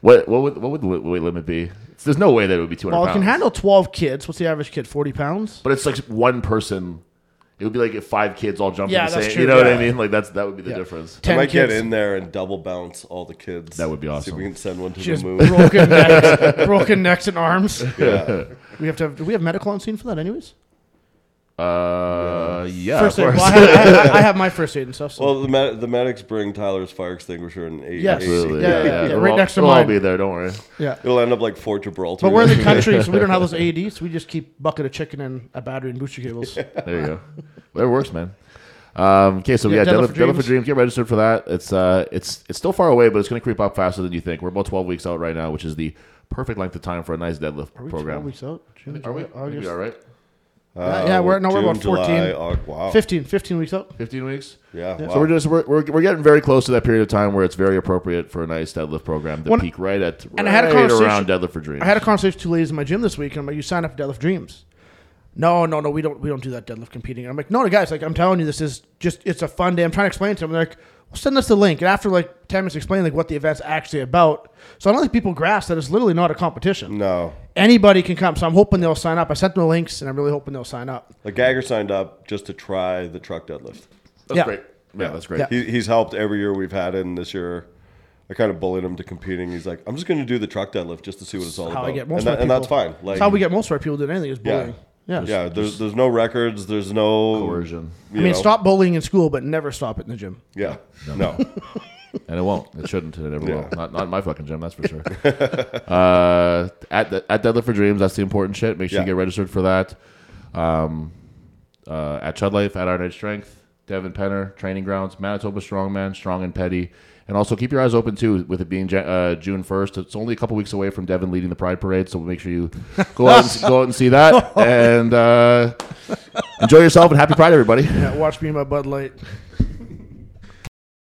What what would what would the weight limit be? There's no way that it would be 200 Well, it pounds. can handle twelve kids. What's the average kid? Forty pounds. but it's like one person. It would be like if five kids all jumped Yeah, in the that's same. true, You know what I mean? Like that's that would be the Yeah. difference. I Ten might kids. get in there and double bounce all the kids. That would be See awesome. if we can send one to Just the moon. broken necks, broken necks and arms. yeah. We have to have. Do we have medical on scene for that, anyways? Uh, yeah, first of aid. course. Well, I, have, I, I have my first aid and stuff. So. Well, the med- the medics bring Tyler's fire extinguisher and eight. Yes. eight- Absolutely. Yeah, Yeah, yeah, yeah. yeah, right next to we'll all mine. be there. Don't worry. yeah. It'll end up like Fort Gibraltar. But we're in the country, so we don't have those AEDs. So we just keep bucket of chicken and a battery and booster cables. There you go. Whatever works, man. Um, okay, so Yeah, yeah, Deadlift Deadlift, for Deadlift for Dreams. Dreams. Get registered for that. It's uh, it's it's still far away, but it's going to creep up faster than you think. We're about twelve weeks out right now, which is the perfect length of time for a nice deadlift Are we 12 program. weeks out? June, Are we? July, I we August. are right. Uh, yeah, we're- no, we're June, about 14. July, Aug- wow. 15, 15 weeks out. Fifteen weeks. Yeah. Wow. So we're just we're, we're, we're getting very close to that period of time where it's very appropriate for a nice deadlift program to When- peak right at And I had a conversation- around Deadlift for Dreams. I had a conversation with two ladies in my gym this week, and I'm like, "You sign up for Deadlift Dreams." No, no, no, we don't. We don't do that deadlift competing. And I'm like, no, guys, like I'm telling you, this is just it's a fun day. I'm trying to explain to them. They're like, well, send us the link. And after like ten minutes explaining like what the event's actually about, so I don't think people grasp that it's literally not a competition. no. Anybody can come. So I'm hoping they'll sign up. I sent them the links, and I'm really hoping they'll sign up. Like Gagger signed up just to try the truck deadlift. That's Yeah. great. Yeah, that's great. Yeah. He, he's helped every year we've had it, and this year I kind of bullied him to competing. He's like, I'm just going to do the truck deadlift just to see what it's all How about. I get most and, of my that- and that's fine. Like That's how we get most of our people doing anything is Yeah. bullying. Yeah. Yeah, yeah. there's there's no records. There's no Coercion. I mean, know. stop bullying in school, but never stop it in the gym. Yeah, no. And it won't. It shouldn't. And it never Yeah. will. Not, not in my fucking gym, that's for sure. uh, at the, at Deadlift for Dreams, that's the important shit. Make sure Yeah. you get registered for that. Um, uh, at Chud Life, at Our Night Strength, Devin Penner, Training Grounds, Manitoba Strongman, Strong and Petty. And also keep your eyes open too, with it being uh, June first. It's only a couple weeks away from Devin leading the Pride Parade, so make sure you go out and, go out and see that. And uh, enjoy yourself and happy Pride, everybody. Yeah, watch me and my Bud Light.